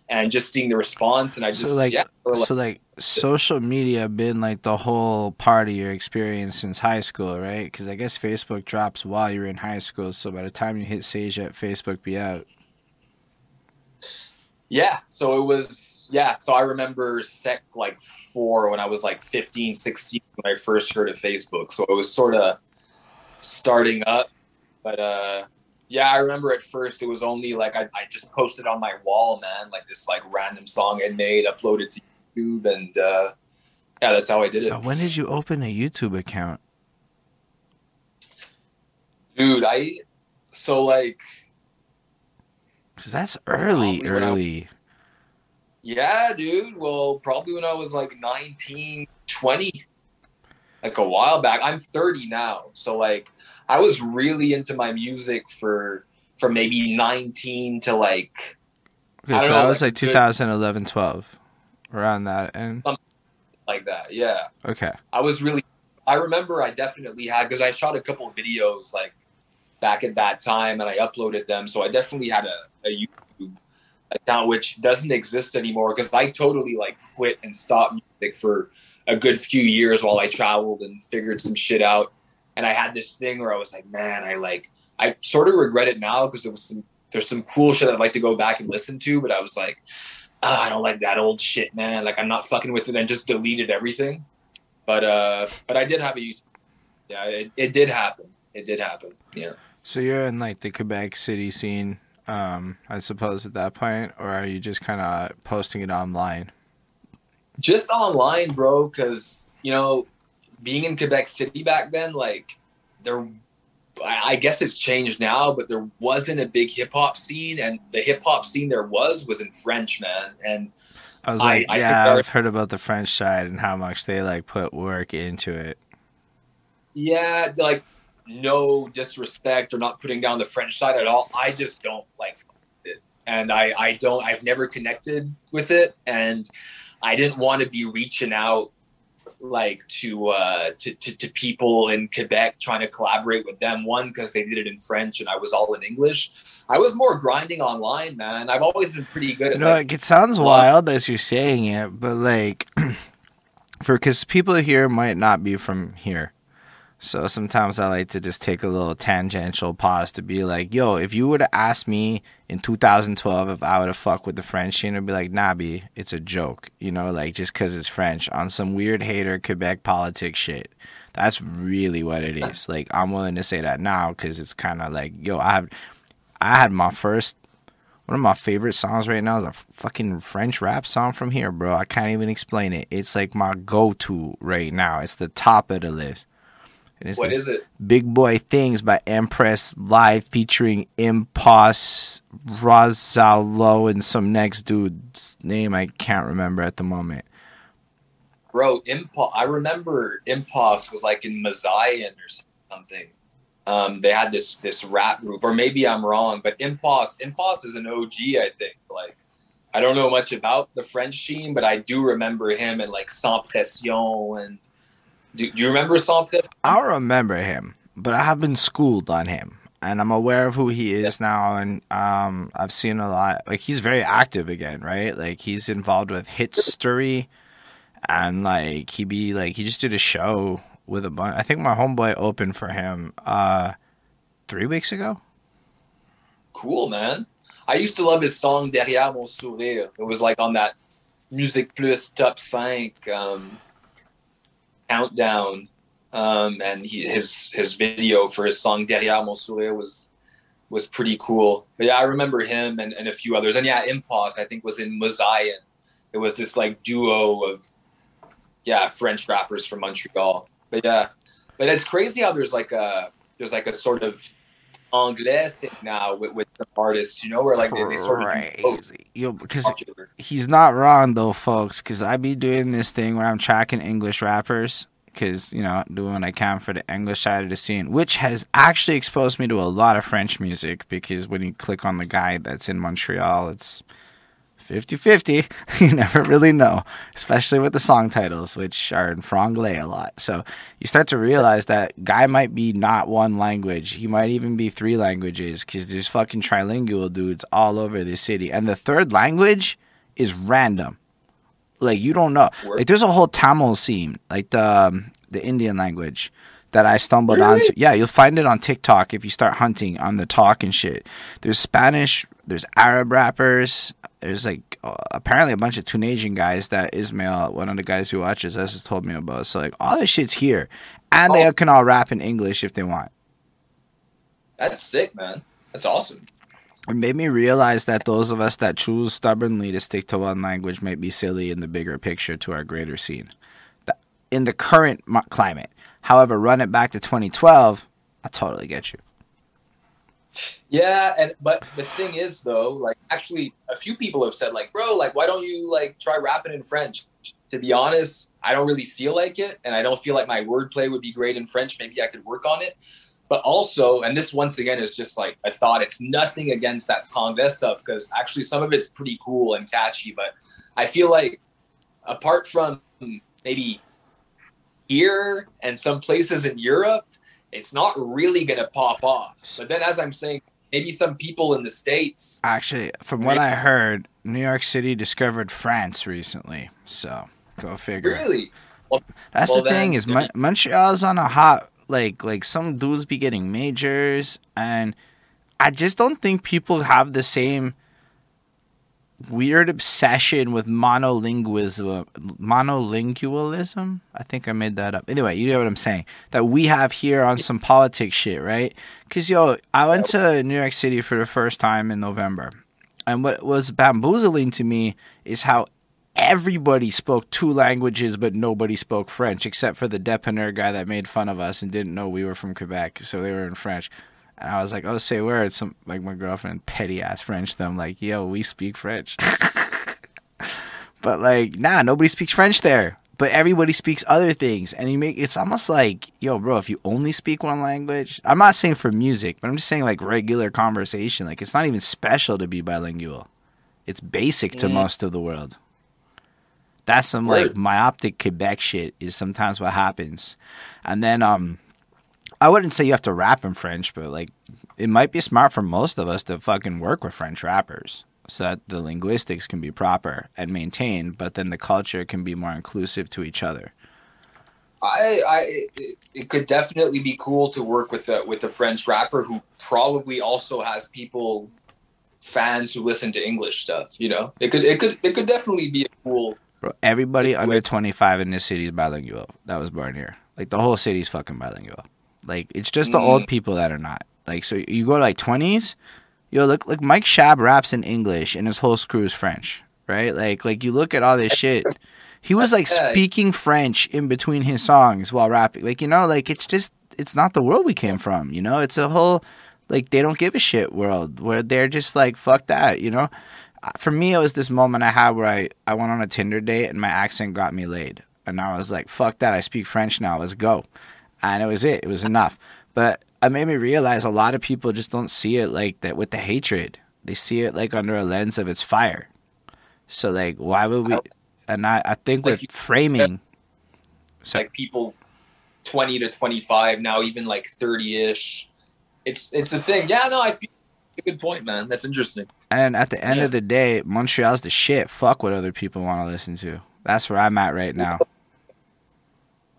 and just seeing the response and I just so like, yeah, like so like social media been like the whole part of your experience since high school, right? Because I guess Facebook drops while you're in high school, so by the time you hit cégep Facebook be out. Yeah, so it was yeah, so I remember Sec like four when I was like 15, 16 when I first heard of Facebook. So it was sort of starting up. But uh yeah, I remember at first it was only like I, I just posted on my wall, man, like this like random song I made, uploaded to YouTube and uh yeah, that's how I did it. When did you open a YouTube account? Dude, I so like because that's early, early. Yeah, dude. Well, probably when I was like 19, 20, like a while back. I'm 30 now. So like I was really into my music for from maybe 19 to like Okay, so know, that was like, like 2011, 12, around that and like that. Yeah. Okay. I was really. I remember I definitely had because I shot a couple of videos like back at that time and I uploaded them. So I definitely had a, a YouTube account which doesn't exist anymore because I totally like quit and stopped music for a good few years while I traveled and figured some shit out. And I had this thing where I was like, man, I like I sort of regret it now because there was some there's some cool shit I'd like to go back and listen to, but I was like, oh, I don't like that old shit, man. Like I'm not fucking with it and just deleted everything. But uh but I did have a YouTube. Yeah, it, it did happen. It did happen. Yeah. So you're in like the Quebec City scene, um, I suppose at that point, or are you just kind of posting it online? Just online, bro, because you know, being in Quebec City back then, like there I guess it's changed now, but there wasn't a big hip hop scene, and the hip hop scene there was was in French, man. And I was like, I, yeah, I I've heard about the French side and how much they like put work into it. Yeah, like no disrespect or not putting down the French side at all. I just don't like it, and I I don't. I've never connected with it, and I didn't want to be reaching out like to, uh, to, to to people in Quebec trying to collaborate with them. One because they did it in French and I was all in English. I was more grinding online, man. I've always been pretty good. At, you know, like, it sounds wild as you're saying it, but like [clears throat] for because people here might not be from here. So sometimes I like to just take a little tangential pause to be like, yo, if you would have asked me in 2012 if I would have fucked with the French scene, I'd be like, nah, B, it's a joke, you know, like just because it's French on some weird hater Quebec politics shit. That's really what it is. Like, I'm willing to say that now because it's kind of like, yo, I have, I had my first, one of my favorite songs right now is a fucking French rap song from here, bro. I can't even explain it. It's like my go to right now. It's the top of the list what is it? Big Boy Things by Empress Live featuring Impost, Rosalo, and some next dude's name I can't remember at the moment. Bro, Impost, I remember Impost was like in Muzion or something. Um, they had this this rap group, or maybe I'm wrong, but Impost Impost is an OG, I think. Like, I don't know much about the French team, but I do remember him and like Sans Pression and do, do you remember something? I remember him, but I have been schooled on him, and I'm aware of who he is now, and um, I've seen a lot. Like he's very active again, right? Like he's involved with Hitstory, and like he be like he just did a show with a bunch. I think my homeboy opened for him uh, three weeks ago. Cool, man. I used to love his song Derrière mon sourire. It was like on that MusiquePlus top cinq. Um, countdown, um, and he, his his video for his song Derrière mon sourire was was pretty cool. But yeah, I remember him and, and a few others. And yeah, Impost I think was in Muzion. It was this like duo of yeah French rappers from Montreal. But yeah, but it's crazy how there's like a there's like a sort of Anglais thing now with, with the artists, you know, where like they, they sort of. Yo, because he's not wrong though, folks. Because I be doing this thing where I'm tracking English rappers, because you know doing what I can for the English side of the scene, which has actually exposed me to a lot of French music. Because when you click on the guy that's in Montreal, it's 50 50. [laughs] You never really know, especially with the song titles, which are in franglais a lot. So you start to realize that guy might be not one language. He might even be three languages because there's fucking trilingual dudes all over the city. And the third language is random. Like you don't know. Like there's a whole Tamil scene, like the um, the Indian language that I stumbled really? onto. Yeah, you'll find it on TikTok if you start hunting on the talk and shit. There's Spanish, there's Arab rappers, there's like uh, apparently a bunch of Tunisian guys that Ismail, one of the guys who watches us, has told me about. So like all this shit's here, and oh. they can all rap in English if they want. That's sick, man. That's awesome. It made me realize that those of us that choose stubbornly to stick to one language might be silly in the bigger picture to our greater scene. In the current climate, however, run it back to 2012, I totally get you. Yeah, and but the thing is though, like actually a few people have said like, bro, like why don't you like try rapping in French? To be honest, I don't really feel like it, and I don't feel like my wordplay would be great in French. Maybe I could work on it. But also, and this once again is just like a thought. It's nothing against that Congress stuff because actually some of it's pretty cool and catchy. But I feel like apart from maybe here and some places in Europe, it's not really going to pop off. But then, as I'm saying, maybe some people in the states. Actually, from what I heard, New York City discovered France recently. So go figure. Really? Well, That's well, the thing is, Mon- Montreal's on a hot like like some dudes be getting majors, and I just don't think people have the same weird obsession with monolingualism monolingualism? I think i made that up. Anyway you know what i'm saying. That we have here on some politics shit right? Because yo i went to new york city for the first time in november. And what was bamboozling to me is how everybody spoke two languages but nobody spoke french except for the depanneur guy that made fun of us and didn't know we were from quebec so they were in french and I was like, oh, say where? It's some like my girlfriend, petty ass French. Them like, yo, we speak French. [laughs] but like, nah, nobody speaks French there. But everybody speaks other things, and you make it's almost like, yo, bro, if you only speak one language, I'm not saying for music, but I'm just saying like regular conversation. Like, it's not even special to be bilingual. It's basic to mm. most of the world. That's some like myopic Quebec shit. Is sometimes what happens, and then um I wouldn't say you have to rap in French, but like it might be smart for most of us to fucking work with French rappers so that the linguistics can be proper and maintained, but then the culture can be more inclusive to each other. I, I, it could definitely be cool to work with a with a French rapper who probably also has people, fans who listen to English stuff. You know, it could, it could, it could definitely be a cool. Bro, everybody under twenty five in this city is bilingual. That was born here. Like the whole city's fucking bilingual. Like it's just the mm. old people that are not. Like so you go to like twenties, yo look like Mike Shabb raps in English and his whole screw is French, right? Like like you look at all this shit. He was like speaking French in between his songs while rapping. Like you know, like it's just it's not the world we came from. You know, it's a whole like they don't give a shit world where they're just like fuck that. You know, for me it was this moment I had where I I went on a Tinder date and my accent got me laid, and I was like fuck that. I speak French now. Let's go and it was it. It was enough. But it made me realize a lot of people just don't see it like that with the hatred. They see it like under a lens of its fire. So like, why would we? And I, I think like with you, framing, so, [laughs] like people twenty to twenty five now, even like thirty ish. It's it's a thing. Yeah, no, I feel a good point, man. That's interesting. And at the end yeah. of the day, Montreal's the shit. Fuck what other people want to listen to. That's where I'm at right now.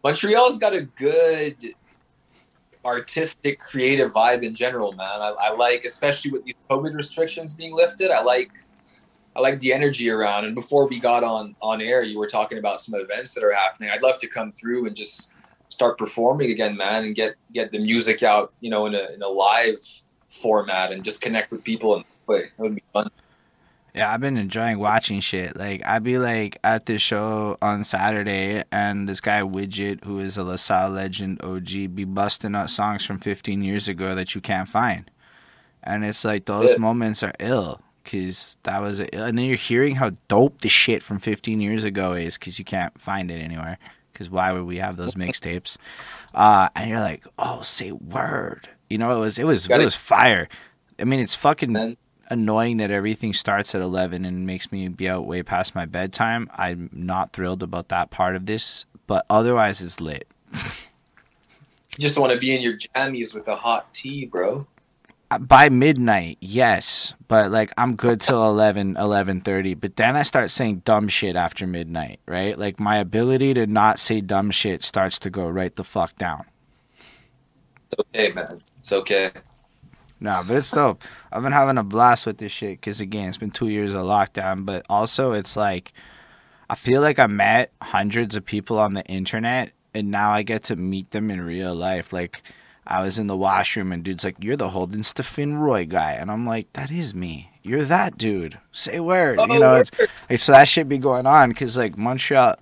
Montreal's got a good artistic, creative vibe in general, man. I, I, like, especially with these COVID restrictions being lifted. I like, I like the energy around. And before we got on on air, you were talking about some events that are happening. I'd love to come through and just start performing again, man, and get get the music out, you know, in a in a live format and just connect with people and play. That would be fun. Yeah, I've been enjoying watching shit. Like I'd be like at this show on Saturday, and this guy Widget, who is a LaSalle legend OG, be busting out songs from 15 years ago that you can't find, and it's like those yeah. moments are ill because that was a, and then you're hearing how dope the shit from 15 years ago is because you can't find it anywhere. Because why would we have those [laughs] mixtapes? Uh, and you're like, oh, say word. You know, it was it was it was fire. I mean, it's fucking annoying that everything starts at 11 and makes me be out way past my bedtime. I'm not thrilled about that part of this, but otherwise it's lit. you just want to be in your jammies with a hot tea, bro. Uh, by midnight, yes, but like I'm good till 11, 11:30, but then I start saying dumb shit after midnight, right? Like my ability to not say dumb shit starts to go right the fuck down. It's okay, man. It's okay. No, but it's dope. I've been having a blast with this shit because again, it's been two years of lockdown, but also it's like I feel like I met hundreds of people on the internet, and now I get to meet them in real life. Like I was in the washroom, and dude's like, "You're the Holden Stephen Roy guy," and I'm like, "That is me. You're that dude. Say word." Oh, you know, it's, like, so that shit be going on because like Montreal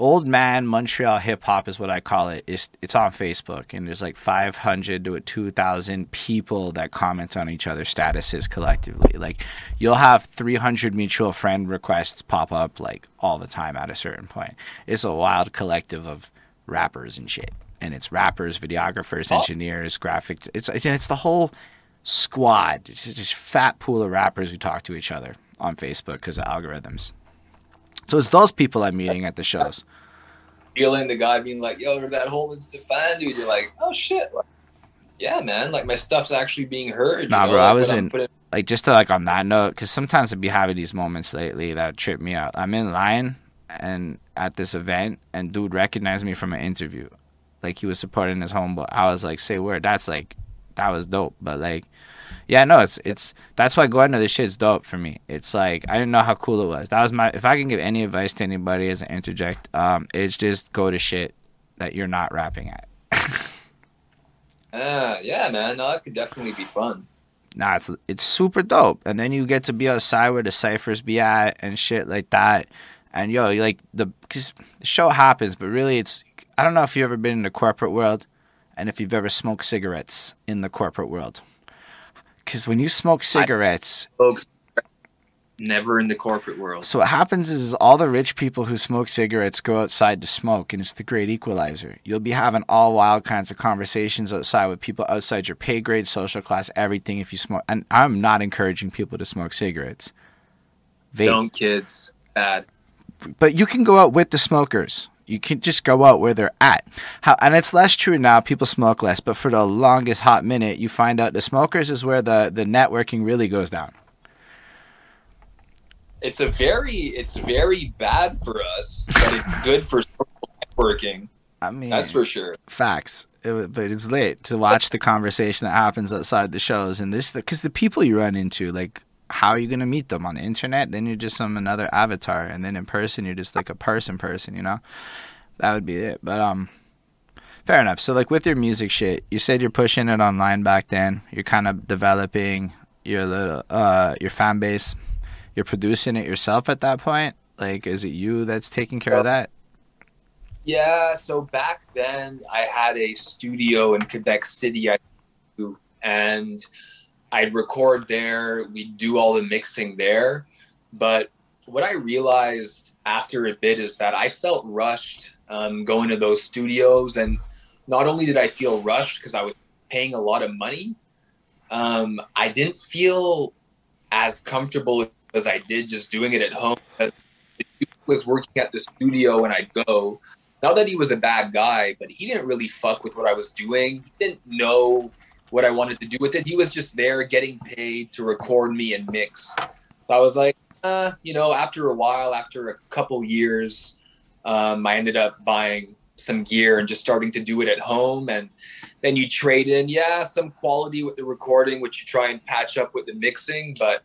old man Montreal hip hop is what I call it. It's it's on Facebook and there's like 500 to 2,000 people that comment on each other's statuses collectively. Like you'll have 300 mutual friend requests pop up like all the time at a certain point. It's a wild collective of rappers and shit. And it's rappers, videographers, oh. engineers, graphic. It's it's, it's the whole squad. It's just this fat pool of rappers who talk to each other on Facebook because of algorithms. So it's those people I'm meeting at the shows. Feeling the guy being like, "Yo, that Holman Stefan dude," you're like, "Oh shit." Like, yeah, man. Like my stuff's actually being heard. Nah, know? bro. Like, I was in putting- like just to like on that note, because sometimes I'd be having these moments lately that trip me out. I'm in line and at this event, and dude recognized me from an interview, like he was supporting his homeboy. I was like, "Say word." That's like, that was dope. But like, yeah, no, it's it's that's why going to this shit's dope for me. It's like I didn't know how cool it was. That was my if I can give any advice to anybody as an interject, um, it's just go to shit that you're not rapping at. Ah, [laughs] yeah, man. No, that could definitely be fun. Nah, it's it's super dope. And then you get to be outside where the ciphers be at and shit like that. And yo, like the cause the show happens, but really it's I don't know if you've ever been in the corporate world and if you've ever smoked cigarettes in the corporate world. Cause when you smoke cigarettes, Folks, never in the corporate world. so what happens is all the rich people who smoke cigarettes go outside to smoke, and it's the great equalizer. You'll be having all wild kinds of conversations outside with people outside your pay grade, social class, everything. If you smoke, and I'm not encouraging people to smoke cigarettes. Vape, Don't kids. Bad. but you can go out with the smokers. You can just go out where they're at. How, and it's less true now. People smoke less, but for the longest hot minute, you find out the smokers is where the the networking really goes down. It's a very, it's very bad for us, but it's good for networking. I mean, That's for sure. facts. It, but it's lit to watch the conversation that happens outside the shows, and this because the people you run into, like, how are you gonna meet them on the internet? Then you're just some another avatar, and then in person you're just like a person, person. You know, that would be it. But um, fair enough. So like with your music shit, you said you're pushing it online back then. You're kind of developing your little uh your fan base. You're producing it yourself at that point. Like, is it you that's taking care of that? Yeah, so back then I had a studio in Quebec City, I and I'd record there. We'd do all the mixing there. But what I realized after a bit is that I felt rushed um, going to those studios, and not only did I feel rushed because I was paying a lot of money, um, I didn't feel as comfortable as I did just doing it at home. Was working at the studio, and I'd go not that he was a bad guy, but he didn't really fuck with what I was doing. He didn't know what I wanted to do with it. He was just there getting paid to record me and mix. So I was like, uh, you know, after a while, after a couple years, um, I ended up buying some gear and just starting to do it at home. And then you trade in, yeah, some quality with the recording, which you try and patch up with the mixing. But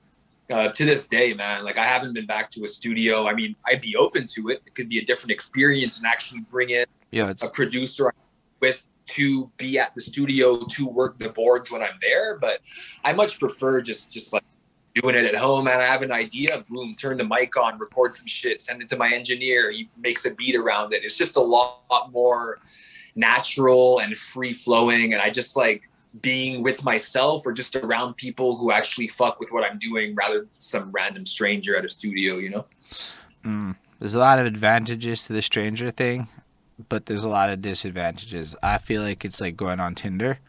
uh, to this day, man, like I haven't been back to a studio. I mean, I'd be open to it. It could be a different experience and actually bring in Yeah, it's a producer with to be at the studio to work the boards when I'm there. But I much prefer just just like doing it at home and I have an idea, boom, turn the mic on, record some shit, send it to my engineer. He makes a beat around it. It's just a lot, lot more natural and free flowing. And I just like being with myself or just around people who actually fuck with what I'm doing rather than some random stranger at a studio, you know? Mm. There's a lot of advantages to the stranger thing, but there's a lot of disadvantages. I feel like it's like going on Tinder,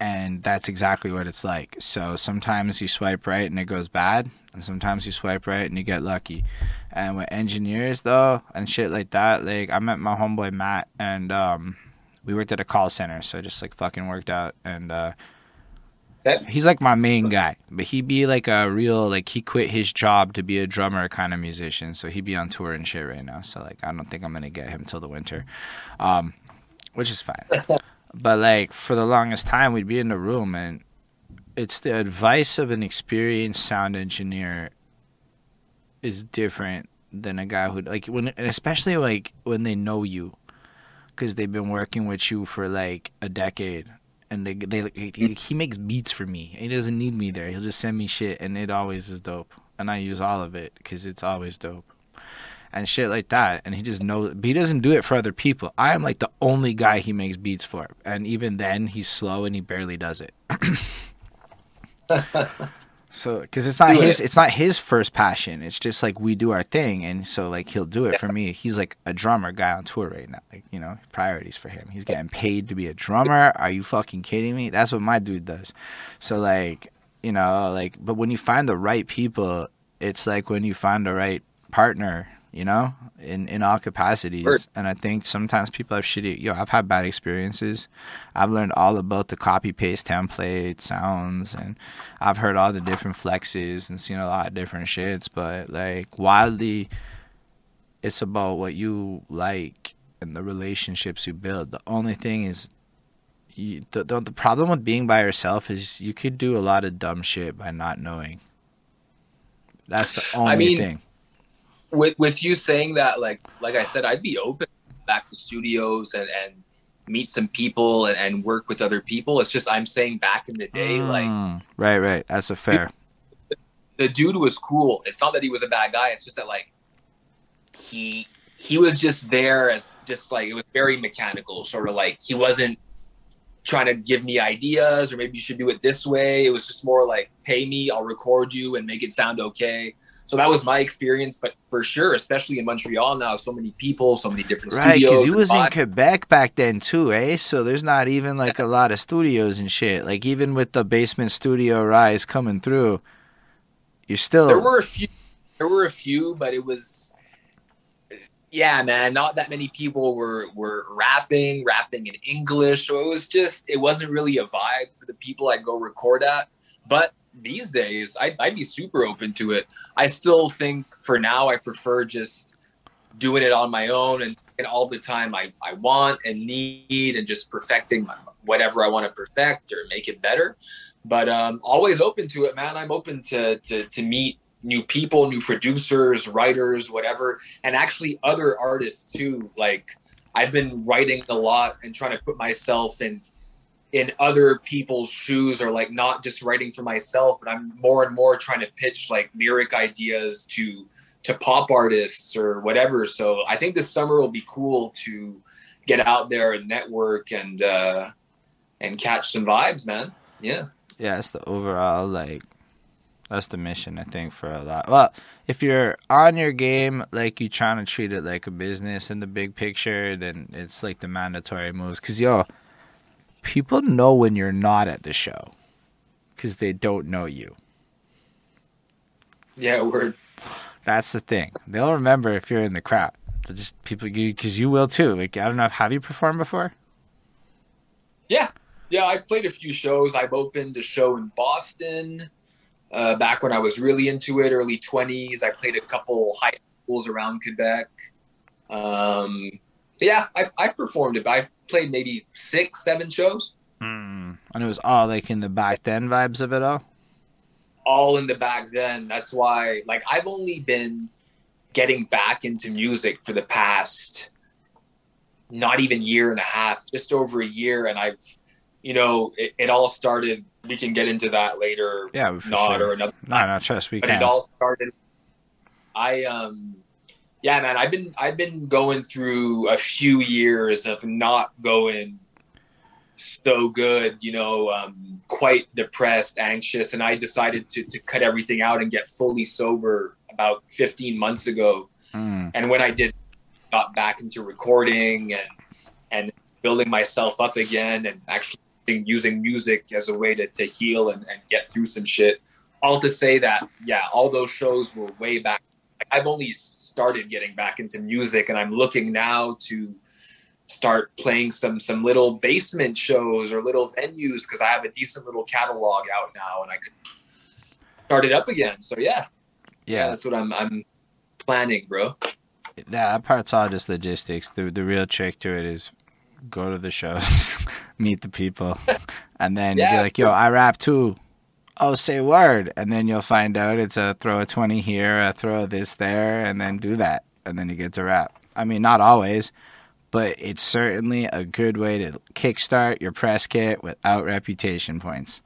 and that's exactly what it's like. So sometimes you swipe right and it goes bad, and sometimes you swipe right and you get lucky. And with engineers though and shit like that, like I met my homeboy Matt, and um, we worked at a call center, so it just like fucking worked out, and uh, Okay. he's like my main guy, but he be like a real like he quit his job to be a drummer kind of musician, so he be on tour and shit right now. So like I don't think I'm gonna get him till the winter, um, which is fine. [laughs] but like for the longest time, we'd be in the room and it's the advice of an experienced sound engineer is different than a guy who like when and especially like when they know you because they've been working with you for like a decade and they, they he, mm. he makes beats for me he doesn't need me there he'll just send me shit and it always is dope and i use all of it because it's always dope and shit like that. And he just knows, but he doesn't do it for other people. I am like the only guy he makes beats for, and even then he's slow and he barely does it. [laughs] [laughs] so, because it's not Do his, it. it's not his first passion. It's just like we do our thing, and so like he'll do it for me. He's like a drummer guy on tour right now. Like you know, priorities for him. He's getting paid to be a drummer. Are you fucking kidding me? That's what my dude does. So like you know, like but when you find the right people, it's like when you find the right partner. You know, in in all capacities, and I think sometimes people have shitty. Yo, I've had bad experiences. I've learned all about the copy paste template sounds, and I've heard all the different flexes and seen a lot of different shits. But like wildly, it's about what you like and the relationships you build. The only thing is, you, the, the the problem with being by yourself is you could do a lot of dumb shit by not knowing. That's the only mean, thing. With with you saying that, like like I said, I'd be open back to studios and and meet some people and, and work with other people. It's just I'm saying back in the day, like Mm, right, right. That's a fair. the dude was cool. It's not that he was a bad guy. It's just that like he he was just there as just like it was very mechanical, sort of like he wasn't trying to give me ideas or maybe you should do it this way. It was just more like pay me, I'll record you and make it sound okay. So that was my experience. But for sure, especially in Montreal now, so many people, so many different Right, studios. because you was in. Quebec back then too, eh? So there's not even like a lot of studios and shit. Like even with the basement studio rise coming through, you're still There were a few. There were a few, but it was, yeah, man. Not that many people were were rapping, rapping in English. So it was just, it wasn't really a vibe for the people I go record at. But these days, I'd, I'd be super open to it. I still think for now, I prefer just doing it on my own and, and all the time I, I want and need and just perfecting my, whatever I want to perfect or make it better but um, always open to it, man. I'm open to to to meet new people, new producers, writers, whatever, and actually other artists too. Like I've been writing a lot and trying to put myself in in other people's shoes or like not just writing for myself but i'm more and more trying to pitch like lyric ideas to to pop artists or whatever. So i think this summer will be cool to get out there and network and uh and catch some vibes man. Yeah. Yeah, it's the overall like that's the mission I think for a lot. Well, if you're on your game, like you're trying to treat it like a business in the big picture, then it's like the mandatory moves. Cause yo, people know when you're not at the show, cause they don't know you. Yeah, we're That's the thing. They'll remember if you're in the crowd. They'll just people you because you will too. Like I don't know, have you performed before? yeah, yeah. I've played a few shows. I've opened a show in Boston uh, back when I was really into it, early twenties. I played a couple high schools around Quebec. Um, yeah, I've, I've performed it. I've played maybe six, seven shows, Mm. And it was all like in the back then vibes of it all. all in the back then. That's why, like, I've only been getting back into music for the past not even year and a half, just over a year, and I've, you know, it, it all started. We can get into that later. Yeah, not sure. or another No, no, trust we but can. it all started i um yeah man i've been i've been going through a few years of not going so good you know um quite depressed anxious and i decided to, to cut everything out and get fully sober about 15 months ago Mm. and when i did got back into recording and and building myself up again and actually using music as a way to, to heal and, and get through some shit. All to say that yeah all those shows were way back. I've only started getting back into music and i'm looking now to start playing some some little basement shows or little venues because i have a decent little catalog out now and i could start it up again. So yeah. Yeah, that's what i'm i'm planning bro. Yeah, that part's all just logistics. The the real trick to it is go to the shows, [laughs] meet the people, and then you'll be like, "Yo, I rap too." Oh, say word, and then you'll find out it's a throw a twenty here, a throw this there, and then do that, and then you get to rap. I mean, not always, but it's certainly a good way to kickstart your press kit without reputation points.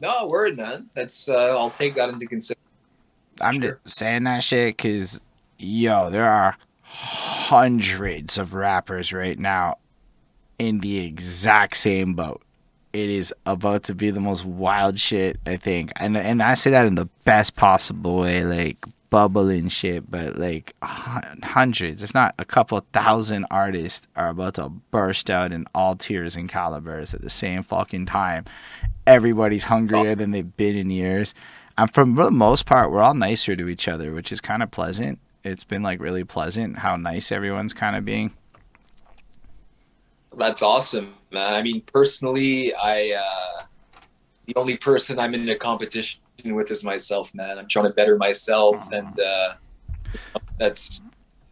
no word man that's uh, i'll take that into consideration I'm Sure. just saying that shit because yo, there are hundreds of rappers right now in the exact same boat. It is about to be the most wild shit, I think. And and I say that in the best possible way, like bubbling shit, but like hundreds, if not a couple thousand artists are about to burst out in all tiers and calibers at the same fucking time. Everybody's hungrier than they've been in years. And for the most part, we're all nicer to each other, which is kind of pleasant. It's been like really pleasant how nice everyone's kind of being. That's awesome, man. I mean, personally, I uh, the only person I'm in a competition with is myself, man. I'm trying to better myself, and uh, that's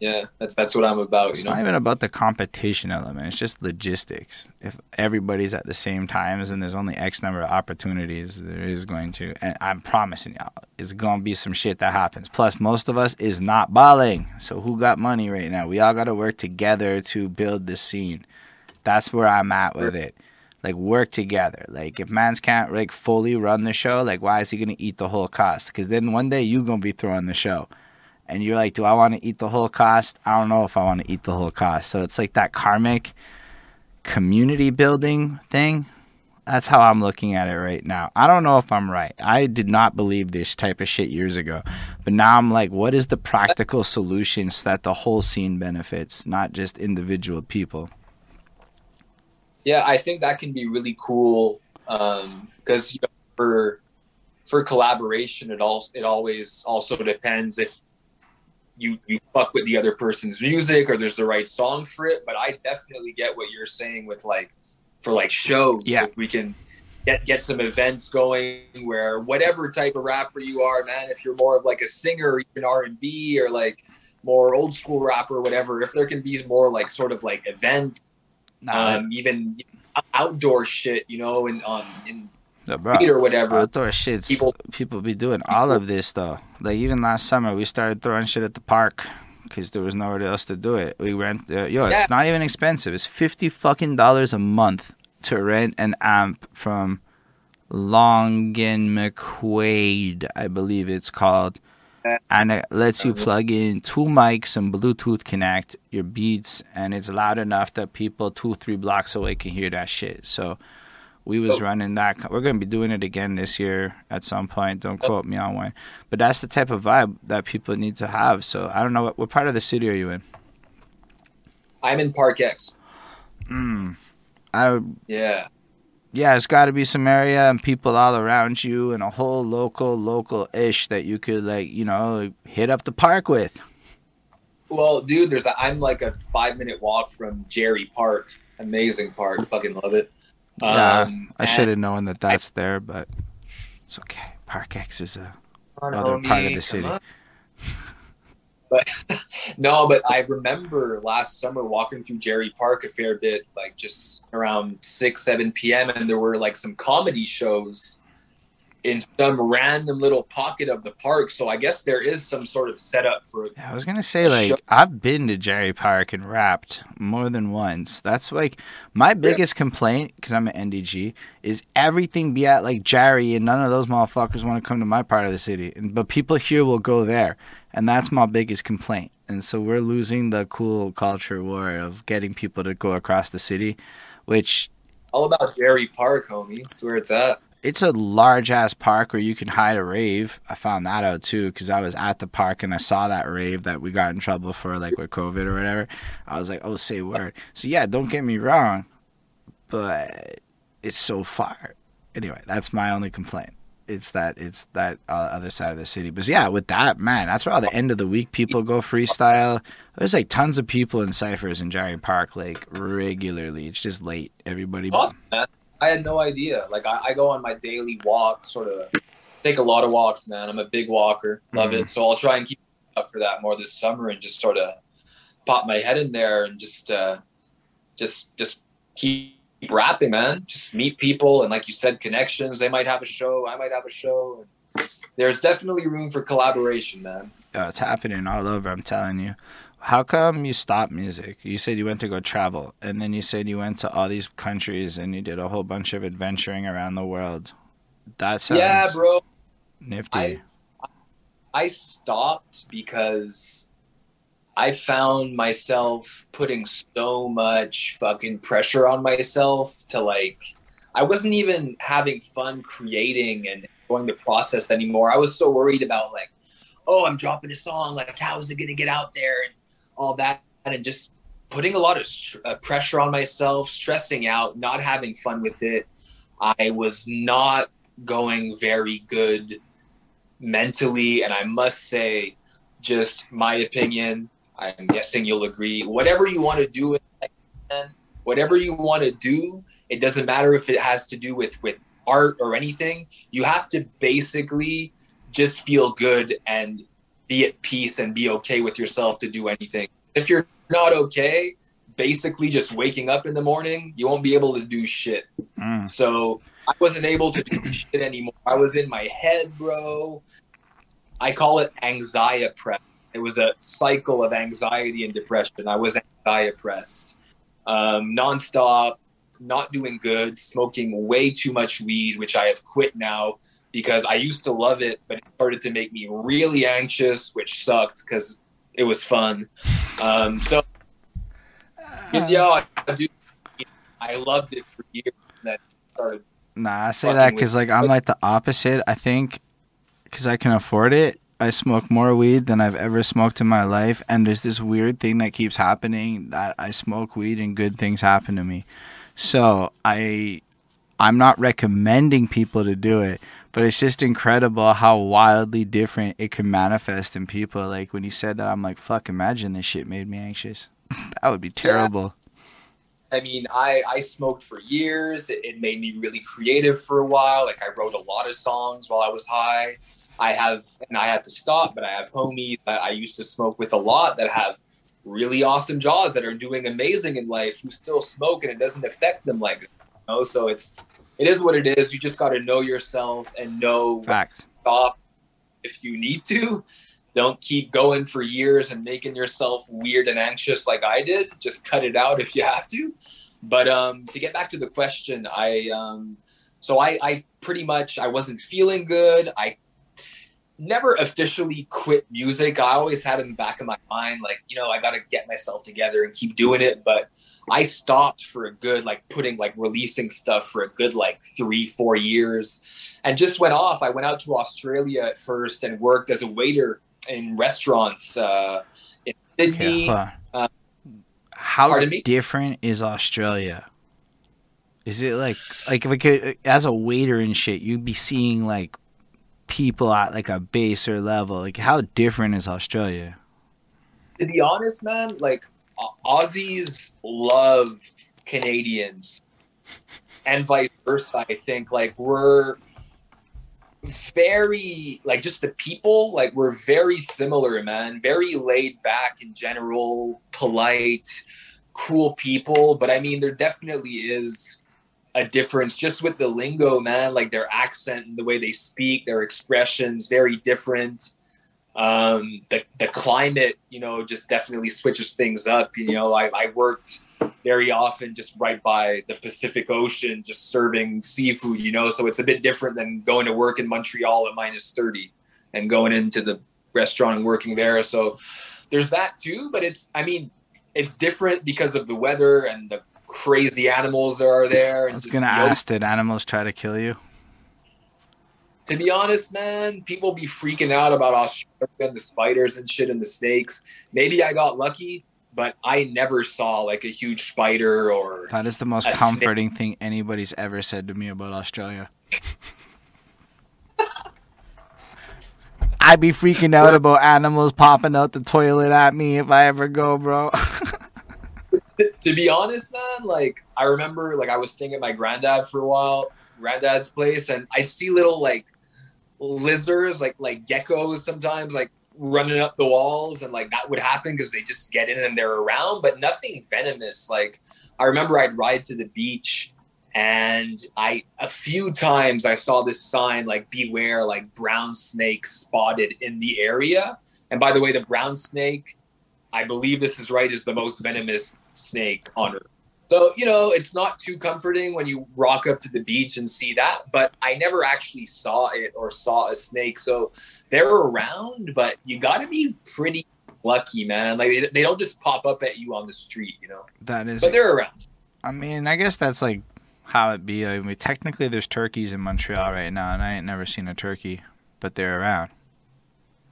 yeah, that's that's what I'm about. It's you know? not even about the competition element. It's just logistics. If everybody's at the same times and there's only X number of opportunities, there is going to, and I'm promising y'all, it's gonna be some shit that happens. Plus, most of us is not balling. So who got money right now? We all got to work together to build this scene. That's where I'm at with it. Like work together. Like if mans can't like fully run the show, like why is he gonna eat the whole cost? Because then one day you gonna be throwing the show, and you're like, do I want to eat the whole cost? I don't know if I want to eat the whole cost. So it's like that karmic community building thing. That's how I'm looking at it right now. I don't know if I'm right. I did not believe this type of shit years ago. But now I'm like, what is the practical solution so that the whole scene benefits, not just individual people? Yeah, I think that can be really cool because um, you know, for for collaboration, it all it always also depends if you you fuck with the other person's music or there's the right song for it. But I definitely get what you're saying with like for like shows. Yeah, if we can get get some events going where whatever type of rapper you are, man, if you're more of like a singer, or even R and B or like more old school rapper, or whatever, if there can be more like sort of like events Nah, um, even outdoor shit, you know, and um, in yeah, bro, or whatever. Outdoor shit. People, people be doing all of this though. Like even last summer, we started throwing shit at the park because there was nowhere else to do it. We rent. Uh, yo, yeah. it's not even expensive. It's fifty fucking dollars a month to rent an amp from Long and McQuade, I believe it's called and it lets you plug in two mics and Bluetooth connect your beats, and it's loud enough that people two three blocks away can hear that shit. So we was oh. running that. We're gonna be doing it again this year at some point. Don't quote me on when, but that's the type of vibe that people need to have. So I don't know what, what part of the city are you in? I'm in Park X. Hmm. I yeah yeah, it's got to be some area and people all around you and a whole local, local ish that you could like, you know, hit up the park with. Well, dude, there's a, I'm like a five minute walk from Jarry Park. Amazing park, fucking love it. Yeah, um, I should have known that that's I, there, but it's okay. Park X is a other part of the city. But [laughs] no, but I remember last summer walking through Jarry Park a fair bit, like just around six, seven p.m., and there were like some comedy shows in some random little pocket of the park. So I guess there is some sort of setup for. Yeah, I was gonna say like show. I've been to Jarry Park and rapped more than once. That's like my biggest yeah. complaint because I'm an NDG is everything be at like Jarry and none of those motherfuckers want to come to my part of the city. And but people here will go there, and that's my biggest complaint. And so we're losing the cool culture war of getting people to go across the city, which all about Jarry Park, homie. That's where it's at. It's a large ass park where you can hide a rave. I found that out too because I was at the park and I saw that rave that we got in trouble for, like with COVID or whatever. I was like, oh, say word. So yeah, don't get me wrong, but it's so far. Anyway, that's my only complaint it's that it's that uh, other side of the city. But yeah, with that man, that's where all the end of the week people go freestyle. There's like tons of people in ciphers in Jarry Park like regularly. It's just late. Everybody. Awesome. I had no idea. Like I, I, go on my daily walk, sort of take a lot of walks, man. I'm a big walker, love mm-hmm. it. So I'll try and keep up for that more this summer and just sort of pop my head in there and just uh, just just keep keep rapping, man. Just meet people and, like you said, connections. They might have a show. I might have a show. There's definitely room for collaboration, man. Yeah, it's happening all over. I'm telling you. How come you stopped music? You said you went to go travel, and then you said you went to all these countries and you did a whole bunch of adventuring around the world. That sounds yeah, bro. Nifty. I, I stopped because I found myself putting so much fucking pressure on myself to like, I wasn't even having fun creating and enjoying the process anymore. I was so worried about like, oh, I'm dropping a song. Like, how is it going to get out there and all that? And just putting a lot of st- uh, pressure on myself, stressing out, not having fun with it. I was not going very good mentally. And I must say, just my opinion, I'm guessing you'll agree. Whatever you want to do, whatever you want to do, it doesn't matter if it has to do with with art or anything. You have to basically just feel good and be at peace and be okay with yourself to do anything. If you're not okay, basically just waking up in the morning, you won't be able to do shit. Mm. So I wasn't able to do [coughs] shit anymore. I was in my head, bro. I call it anxiety press. It was a cycle of anxiety and depression. I was anxiety pressed, um, nonstop, not doing good, smoking way too much weed, which I have quit now because I used to love it, but it started to make me really anxious, which sucked because it was fun. Um, so, uh, yeah, I, do, I loved it for years. And then started Nah, I say that because like I'm like the opposite. I think because I can afford it, I smoke more weed than I've ever smoked in my life, and there's this weird thing that keeps happening that I smoke weed and good things happen to me. So I, I'm not recommending people to do it, but it's just incredible how wildly different it can manifest in people. Like when you said that, I'm like, fuck, imagine this shit made me anxious. that would be [laughs] terrible. I mean, I, I smoked for years. It, it, made me really creative for a while. Like I wrote a lot of songs while I was high. I have, and I had to stop, but I have homies that I used to smoke with a lot that have really awesome jobs that are doing amazing in life who still smoke and it doesn't affect them like, you know? So it's, it is what it is. You just got to know yourself and know Facts. stop if you need to don't keep going for years and making yourself weird and anxious like I did. Just cut it out if you have to. But um, to get back to the question, I um, so I, I pretty much I wasn't feeling good. I never officially quit music. I always had in the back of my mind, like, you know, I got to get myself together and keep doing it. But I stopped for a good, like, putting, like, releasing stuff for a good, like, three, four years and just went off. I went out to Australia at first and worked as a waiter in restaurants uh, in Sydney. Okay, uh, How different is Australia? Is it like like if I could as a waiter and shit, you'd be seeing like people at like a baser level. Like how different is Australia? To be honest, man, like Aussies love Canadians and vice versa. I think like we're very like just the people like we're very similar man very laid back in general polite cool people but i mean there definitely is a difference just with the lingo man like their accent and the way they speak their expressions very different um the the climate you know just definitely switches things up you know i, I worked very often just right by the Pacific Ocean, just serving seafood, you know. So it's a bit different than going to work in Montreal at minus 30 and going into the restaurant and working there. So there's that too. But it's, I mean, it's different because of the weather and the crazy animals that are there. I was going to ask, did animals try to kill you? To be honest, man, people be freaking out about Australia and the spiders and shit and the snakes. Maybe I got lucky but I never saw like a huge spider or. That is the most comforting snake. thing anybody's ever said to me about Australia. [laughs] I'd be freaking out about animals popping out the toilet at me if I ever go, bro. [laughs] to be honest, man, like I remember, like I was staying at my granddad for a while, granddad's place, and I'd see little like lizards, like like geckos sometimes, like running up the walls and like that would happen because they just get in and they're around, but nothing venomous. Like I remember I'd ride to the beach and I a few times I saw this sign like beware like brown snake spotted in the area. And by the way, the brown snake, I believe this is right, is the most venomous snake on earth. So, you know, it's not too comforting when you rock up to the beach and see that, but I never actually saw it or saw a snake. So they're around, but you got to be pretty lucky, man. Like they, they don't just pop up at you on the street, you know. That is. But they're around. I mean, I guess that's like how it be. I mean, technically, there's turkeys in Montreal right now, and I ain't never seen a turkey, but they're around.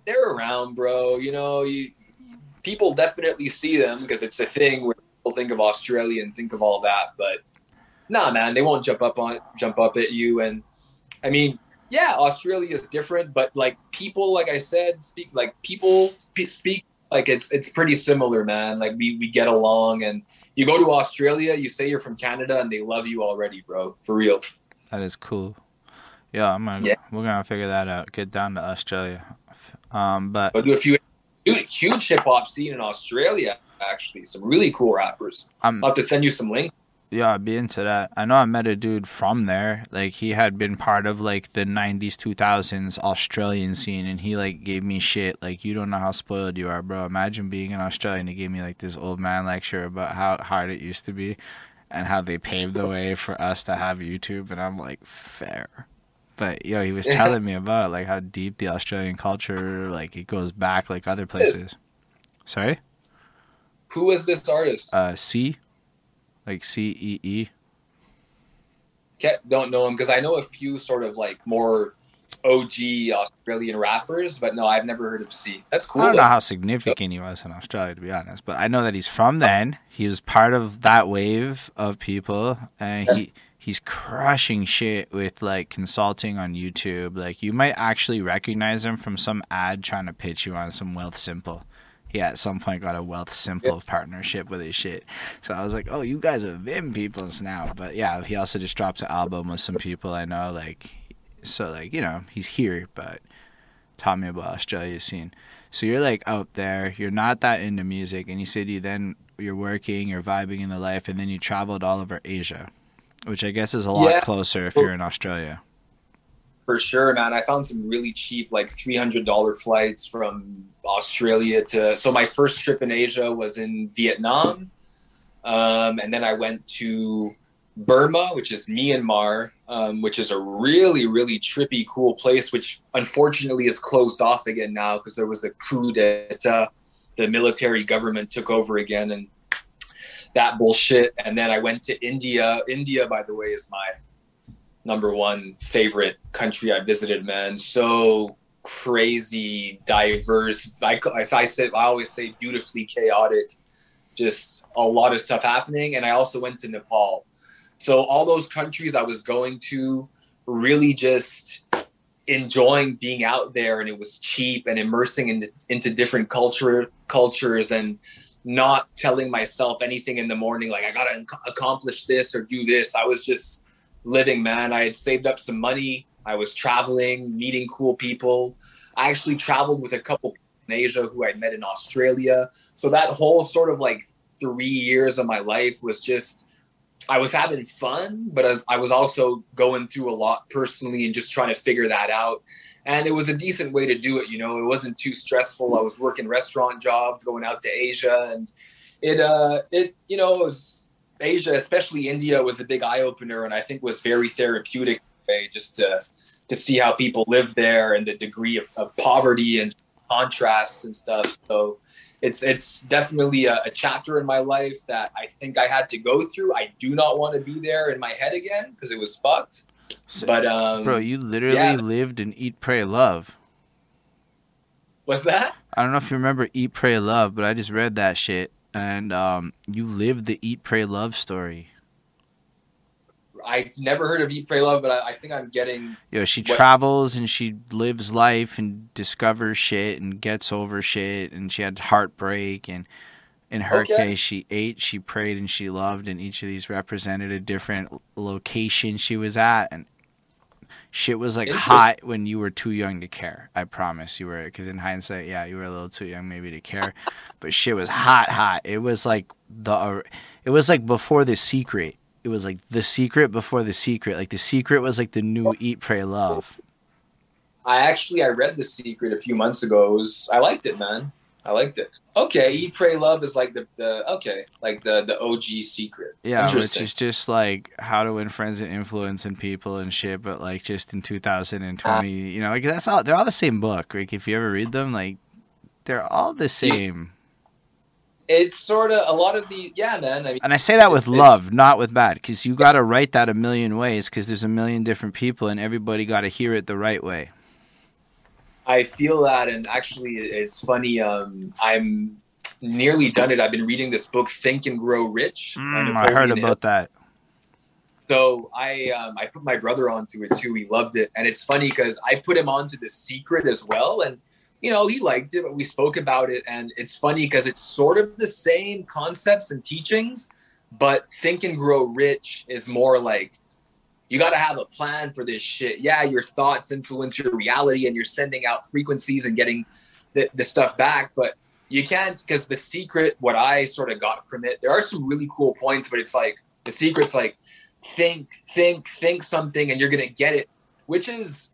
They're around, bro. You know, you people definitely see them because it's a thing where people think of Australia and think of all that. But nah, man, they won't jump up on jump up at you. And I mean, yeah, Australia is different, but like people, like I said, speak like people speak, speak like it's it's pretty similar, man. Like we we get along, and you go to Australia, you say you're from Canada, and they love you already, bro, for real. That is cool. Yeah, I'm gonna. Yeah. We're gonna figure that out. Get down to Australia. Um, but we'll do a few. Dude, huge hip hop scene in Australia. Actually, some really cool rappers. I'm, I'll have to send you some links. Yeah, I'd be into that. I know I met a dude from there. Like he had been part of like the '90s, 2000s Australian scene, and he like gave me shit. Like you don't know how spoiled you are, bro. Imagine being in Australia and he gave me like this old man lecture about how hard it used to be, and how they paved the way for us to have YouTube. And I'm like, fair. But yo, he was [laughs] telling me about like how deep the Australian culture, like it goes back like other places. Sorry. Who is this artist? Uh, C like C E E. Don't know him because I know a few sort of like more OG Australian rappers, but no, I've never heard of C. That's cool. I don't know how significant he was in Australia, to be honest, but I know that he's from then. He was part of that wave of people, and he he's crushing shit with like consulting on YouTube. Like you might actually recognize him from some ad trying to pitch you on some Wealthsimple he at some point got a Wealthsimple yep. partnership with his shit. So I was like, oh, you guys are Vim peoples now. But yeah, he also just dropped an album with some people I know. Like, so like you know he's here, but taught me about Australia scene. So you're like out there, you're not that into music, and you said you then you're working, you're vibing in the life, and then you traveled all over Asia, which I guess is a lot yeah. closer if you're in Australia for sure, man. I found some really cheap, like three hundred dollar flights from Australia to. So my first trip in Asia was in Vietnam, um, and then I went to Burma, which is Myanmar, um, which is a really, really trippy, cool place, which unfortunately is closed off again now because there was a coup d'etat. The military government took over again, and that bullshit. And then I went to India. India, by the way, is my number one favorite country I visited, man. So crazy, diverse. I, I say, I always say beautifully chaotic, just a lot of stuff happening. And I also went to Nepal. So all those countries I was going to really just enjoying being out there and it was cheap and immersing in, into different culture cultures and not telling myself anything in the morning like I got to accomplish this or do this. I was just living, man. I had saved up some money. I was traveling, meeting cool people. I actually traveled with a couple in Asia who I'd met in Australia. So that whole sort of like three years of my life was just I was having fun, but as I was also going through a lot personally and just trying to figure that out. And it was a decent way to do it, you know. It wasn't too stressful. I was working restaurant jobs, going out to Asia, and it uh it you know it was Asia, especially India, was a big eye opener, and I think was very therapeutic just to to see how people live there and the degree of, of poverty and contrasts and stuff. So it's it's definitely a, a, chapter in my life that I think I had to go through. I do not want to be there in my head again because it was fucked. So, but um, bro, you literally yeah. lived in Eat, Pray, Love. What's that? I don't know if you remember Eat, Pray, Love, but I just read that shit and um, you lived the Eat, Pray, Love story. I've never heard of Eat, Pray, Love, but I, I think I'm getting. You know, she what... travels and she lives life and discovers shit and gets over shit, and she had heartbreak. And in her okay. case, she ate, she prayed, and she loved, and each of these represented a different location she was at. And shit was like hot when you were too young to care. I promise you were, because in hindsight, yeah, you were a little too young maybe to care, but shit was hot, hot. It was like the, uh, it was like before the secret. It was like the secret before the secret. Like the secret was like the new Eat, Pray, Love. I actually I read the secret a few months ago. It was I liked it, man. I liked it. Okay, Eat, Pray, Love is like the, the okay, like the the OG secret. Yeah, which is just like how to win friends and influence and people and shit, but like just in 2020, uh, you know, like that's all. They're all the same book. Like if you ever read them, like they're all the same. It's sort of a lot of the yeah, man. I mean, and I say that with love, not with bad, because you got to write that a million ways, because there's a million different people, and everybody got to hear it the right way. I feel that, and actually, it's funny. Um, I'm nearly done it. I've been reading this book, Think and Grow Rich. Mm, I heard Napoleon Hill. about that. So I um, I put my brother onto it too. He loved it, and it's funny because I put him onto the secret as well, and you know he liked it. But we spoke about it, and it's funny because it's sort of the same concepts and teachings, but Think and Grow Rich is more like you got to have a plan for this shit. Yeah, your thoughts influence your reality, and you're sending out frequencies and getting the, the stuff back, but you can't because the secret. What I sort of got from it, there are some really cool points, but it's like the secret's like think, think, think something, and you're gonna get it, which is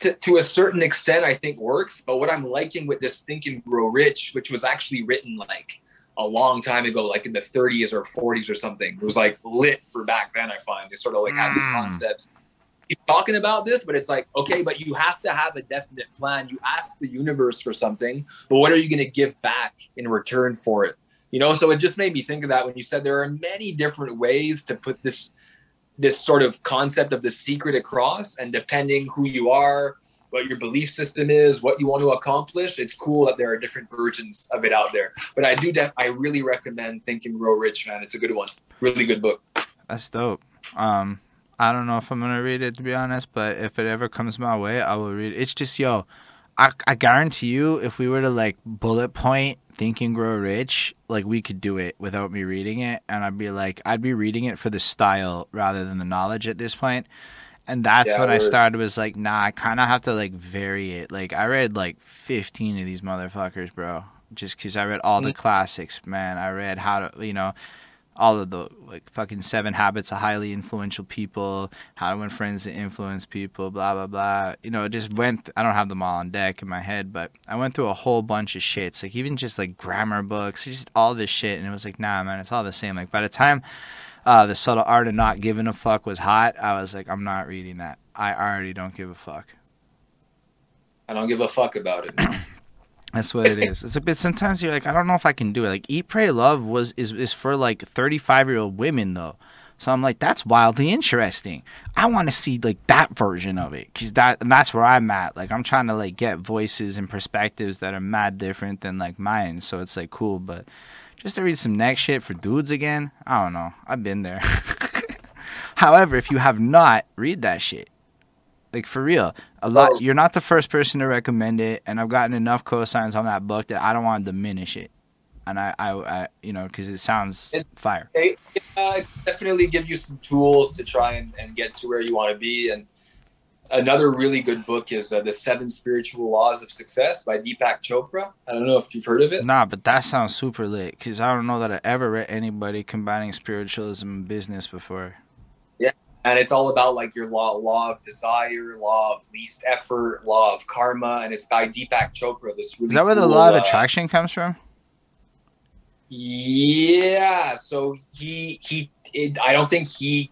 to, to a certain extent, I think works. But what I'm liking with this Think and Grow Rich, which was actually written like a long time ago, like in the 30s or 40s or something, it was like lit for back then. I find they sort of like have these Mm. concepts. He's talking about this, but it's like okay, but you have to have a definite plan. You ask the universe for something, but what are you going to give back in return for it? You know, so it just made me think of that when you said there are many different ways to put this this sort of concept of the secret across and depending who you are what your belief system is what you want to accomplish it's cool that there are different versions of it out there but i do def- i really recommend think and grow rich man it's a good one really good book That's dope. Um, I don't know if I'm gonna read it to be honest, but if it ever comes my way, I will read it. It's just yo, I I guarantee you, if we were to like bullet point Think and Grow Rich, like we could do it without me reading it, and I'd be like, I'd be reading it for the style rather than the knowledge at this point. And that's Yeah, when I started was like, nah, I kind of have to like vary it. Like I read like 15 of these motherfuckers, bro, just because I read all the mm. classics, man. I read how to, you know, all of the like fucking seven habits of highly influential people, how to win friends and influence people, blah blah blah. You know, it just went. I don't have them all on deck in my head, but I went through a whole bunch of shits, like even just like grammar books, just all this shit, and it was like, nah, man, it's all the same. Like by the time uh, the subtle art of not giving a fuck was hot, I was like, I'm not reading that. I already don't give a fuck. i don't give a fuck about it [clears throat] That's what it is. It's a bit. Sometimes you're like, I don't know if I can do it. Like, Eat, Pray, Love was is is for like 35 year old women though. So I'm like, that's wildly interesting. I want to see like that version of it because that and that's where I'm at. Like, I'm trying to like get voices and perspectives that are mad different than like mine. So it's like cool, but just to read some next shit for dudes again, I don't know. I've been there. [laughs] However, if you have not, read that shit. Like for real, a lot. Oh. You're not the first person to recommend it, and I've gotten enough cosigns on that book that I don't want to diminish it. And I, I, I you know, because it sounds It- fire. Uh, definitely give you some tools to try and, and get to where you want to be. And another really good book is uh, The Seven Spiritual Laws of Success by Deepak Chopra. I don't know if you've heard of it. Nah, but that sounds super lit. Because I don't know that I ever read anybody combining spiritualism and business before. And it's all about like your law, law of desire, law of least effort, law of karma, and it's by Deepak Chopra. This really Is that where the cool, law of uh, attraction comes from? Yeah. So he he it, I don't think he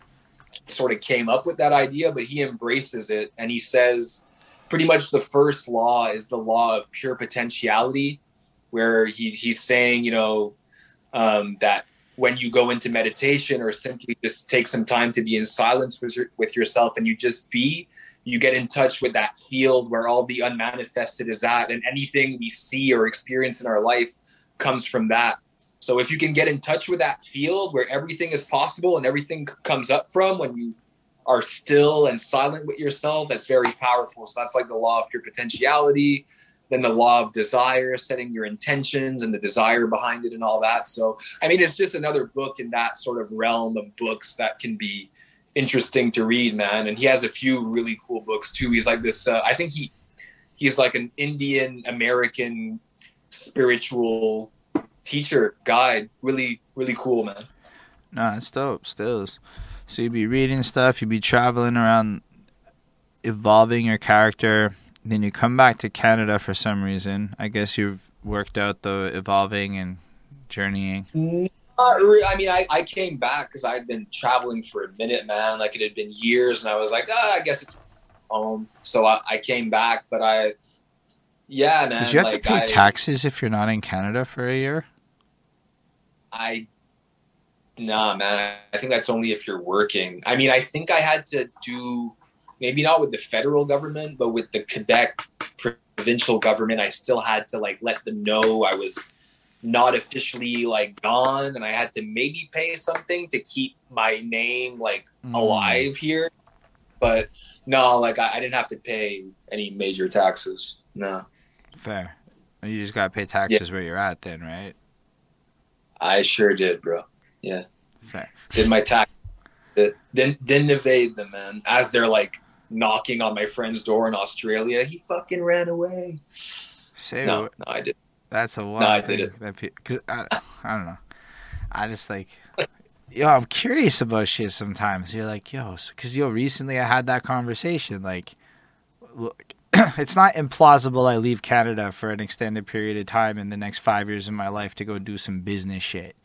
sort of came up with that idea, but he embraces it and he says pretty much the first law is the law of pure potentiality, where he he's saying you know um, that when you go into meditation or simply just take some time to be in silence with, your, with yourself and you just be you get in touch with that field where all the unmanifested is at and anything we see or experience in our life comes from that so if you can get in touch with that field where everything is possible and everything comes up from when you are still and silent with yourself, that's very powerful. So that's like the law of your potentiality, then the law of desire, setting your intentions and the desire behind it and all that. So I mean, it's just another book in that sort of realm of books that can be interesting to read, man. And he has a few really cool books too. He's like this. Uh, I think he he's like an Indian American spiritual teacher guide. Really, really cool, man. No, it's dope. Stills. So you'd be reading stuff. You'd be traveling around, evolving your character. Then you come back to Canada for some reason. I guess you've worked out the evolving and journeying. Not re- I mean, I, I came back because I'd been traveling for a minute, man. Like it had been years, and I was like, ah, I guess it's home. So I, I came back, but I Yeah, man. Did you have like, to pay I, taxes if you're not in Canada for a year? I nah, man. I think that's only if you're working. I mean, I think I had to do maybe not with the federal government, but with the Quebec provincial government. I still had to like let them know I was not officially like gone, and I had to maybe pay something to keep my name like Mm. alive here. But no, like I, I didn't have to pay any major taxes. No, Fair. You just gotta pay taxes where you're at, then, right? I sure did, bro. Yeah. Fair. did my tax didn't didn't evade them man as they're like knocking on my friend's door in australia he fucking ran away Say no no i did That's a wild I thing. did it. That pe- cause I, I don't know. I just like, [laughs] yo, I'm curious about shit sometimes. You're like, yo, because yo, recently I had that conversation. Like, look, [clears throat] it's not implausible I leave Canada for an extended period of time in the next five years of my life to go do some business shit.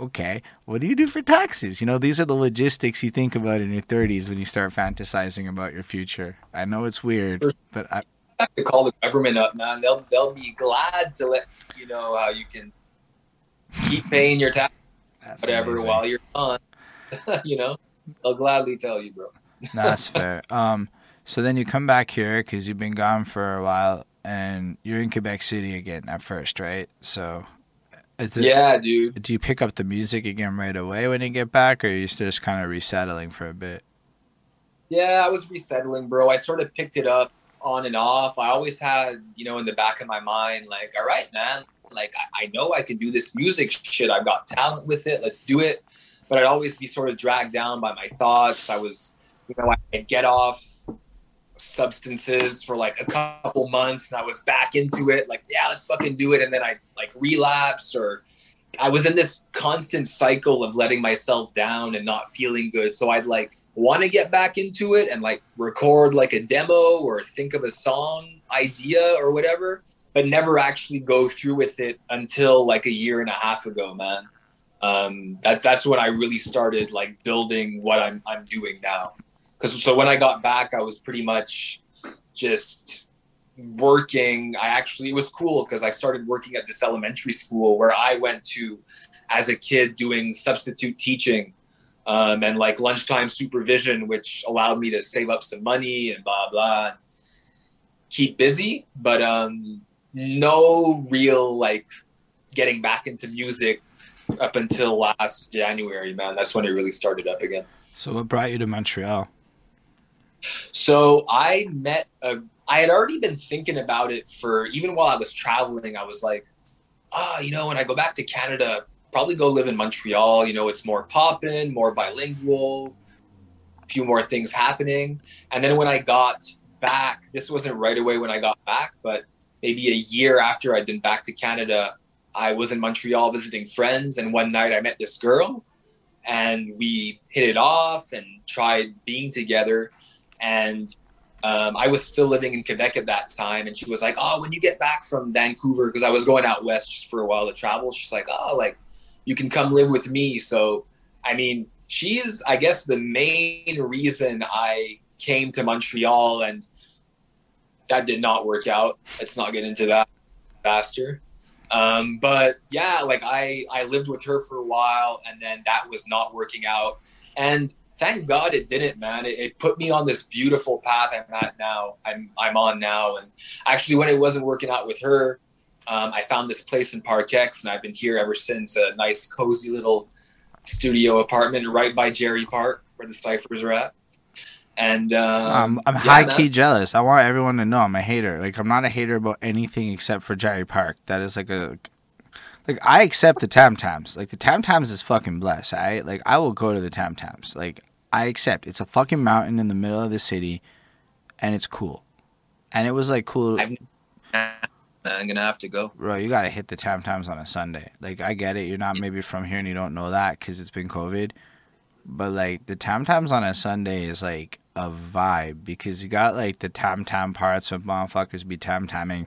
Okay, what do you do for taxes? You know, these are the logistics you think about in your 30s when you start fantasizing about your future. I know it's weird, but I, have to call the government up man they'll they'll be glad to let you know how you can keep paying your tax [laughs] that's whatever amazing. while you're on [laughs] you know they'll gladly tell you bro No, [laughs] That's fair. Um, so then you come back here because you've been gone for a while, and you're in Quebec City again at first, right? So, it- yeah dude Do you pick up the music again right away when you get back, or are you still just kind of resettling for a bit? Yeah, I was resettling, bro. I sort of picked it up on and off. I always had, you know, in the back of my mind, like, all right, man, like, I, I know I can do this music shit. I've got talent with it. Let's do it. But I'd always be sort of dragged down by my thoughts. I was, you know, I'd get off substances for like a couple months and I was back into it. Like, yeah, let's fucking do it. And then I like relapse or I was in this constant cycle of letting myself down and not feeling good. So I'd like want to get back into it and like record like a demo or think of a song idea or whatever, but never actually go through with it until like a year and a half ago, man. Um, that's that's when I really started like building what I'm I'm doing now. Because so when I got back, I was pretty much just working. I actually it was cool because I started working at this elementary school where I went to as a kid doing substitute teaching um, and like lunchtime supervision, which allowed me to save up some money and blah blah, and keep busy. But um, no real like getting back into music up until last January, man. That's when it really started up again. So, what brought you to Montreal? So I met a. I had already been thinking about it for even while I was traveling. I was like, ah, you know, when I go back to Canada, probably go live in Montreal. You know, it's more poppin', more bilingual, a few more things happening. And then when I got back, this wasn't right away when I got back, but maybe a year after I'd been back to Canada, I was in Montreal visiting friends, and one night I met this girl, and we hit it off and tried being together. And um, I was still living in Quebec at that time, and she was like, "Oh, when you get back from Vancouver, because I was going out west just for a while to travel." She's like, "Oh, like you can come live with me." So, I mean, she's I guess the main reason I came to Montreal, and that did not work out. Let's not get into that faster. Um, but yeah, like I I lived with her for a while, and then that was not working out, and thank God it didn't, man. It, it, put me on this beautiful path I'm at now. I'm I'm on now, and actually, when it wasn't working out with her, um, I found this place in Park X, and I've been here ever since. A nice, cozy little studio apartment right by Jarry Park, where the ciphers are at. And um, I'm, I'm yeah, high man. key jealous. I want everyone to know I'm a hater. Like I'm not a hater about anything except for Jarry Park. That is like a like I accept the Tam Tams. Like the Tam Tams is fucking blessed. I like I will go to the Tam Tams. Like I accept. It's a fucking mountain in the middle of the city, and it's cool. And it was like cool. I'm gonna have to go. Bro, you gotta hit the Tam Tams on a Sunday. Like I get it. You're not maybe from here and you don't know that because it's been COVID. But like the Tam Tams on a Sunday is like a vibe because you got like the tam tam parts of motherfuckers be tam tamming.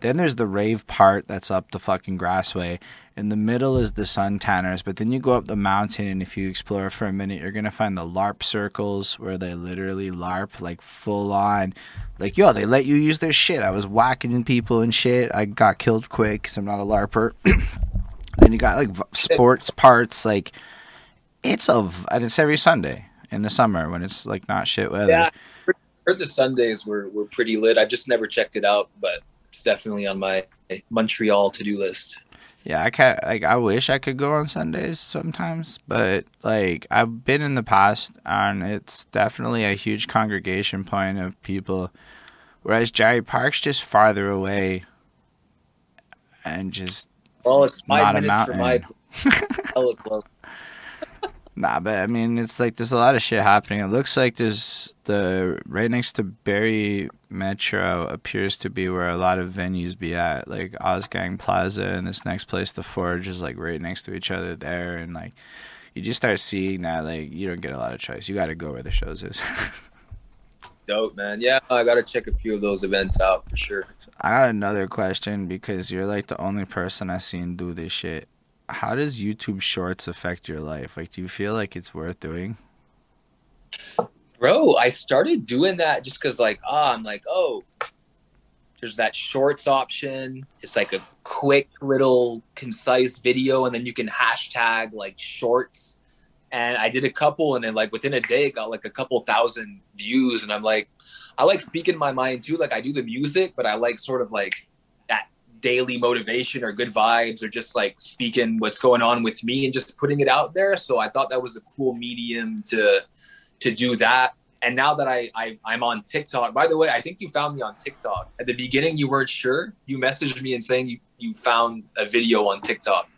Then there's the rave part that's up the fucking grassway. In the middle is the sun tanners, but then you go up the mountain, and if you explore for a minute, you're gonna find the LARP circles where they literally LARP like full on, like yo, they let you use their shit. I was whacking people and shit. I got killed quick because I'm not a LARPer. [clears throat] then you got like sports parts, like it's a and it's every Sunday in the summer when it's like not shit weather. Yeah, I heard the Sundays were were pretty lit. I just never checked it out, but it's definitely on my Montreal to do list. Yeah, I can't. Like, I wish I could go on Sundays sometimes, but like I've been in the past, and it's definitely a huge congregation point of people. Whereas Jarry Park's just farther away, and just well, it's five minutes from my [laughs] close. Nah, but I mean, it's like there's a lot of shit happening. It looks like there's the right next to Barrie Metro appears to be where a lot of venues be at, like Osgang Plaza and this next place, the Forge, is like right next to each other there, and like you just start seeing that like you don't get a lot of choice. You got to go where the shows is. [laughs] Dope, man. Yeah, I got to check a few of those events out for sure. I got another question because you're like the only person I've seen do this shit how does YouTube Shorts affect your life? Like, do you feel like it's worth doing? Bro, I started doing that just because, like, oh, I'm like, oh, there's that shorts option. It's like a quick little concise video, and then you can hashtag like shorts. And I did a couple, and then like within a day, it got like a couple thousand views. And I'm like, I like speaking my mind too. Like I do the music, but I like sort of like daily motivation or good vibes or just like speaking what's going on with me and just putting it out there. So I thought that was a cool medium to to do that. And now that I, I am on TikTok, by the way, I think you found me on TikTok. At the beginning, you weren't sure. You messaged me and saying you, you found a video on TikTok.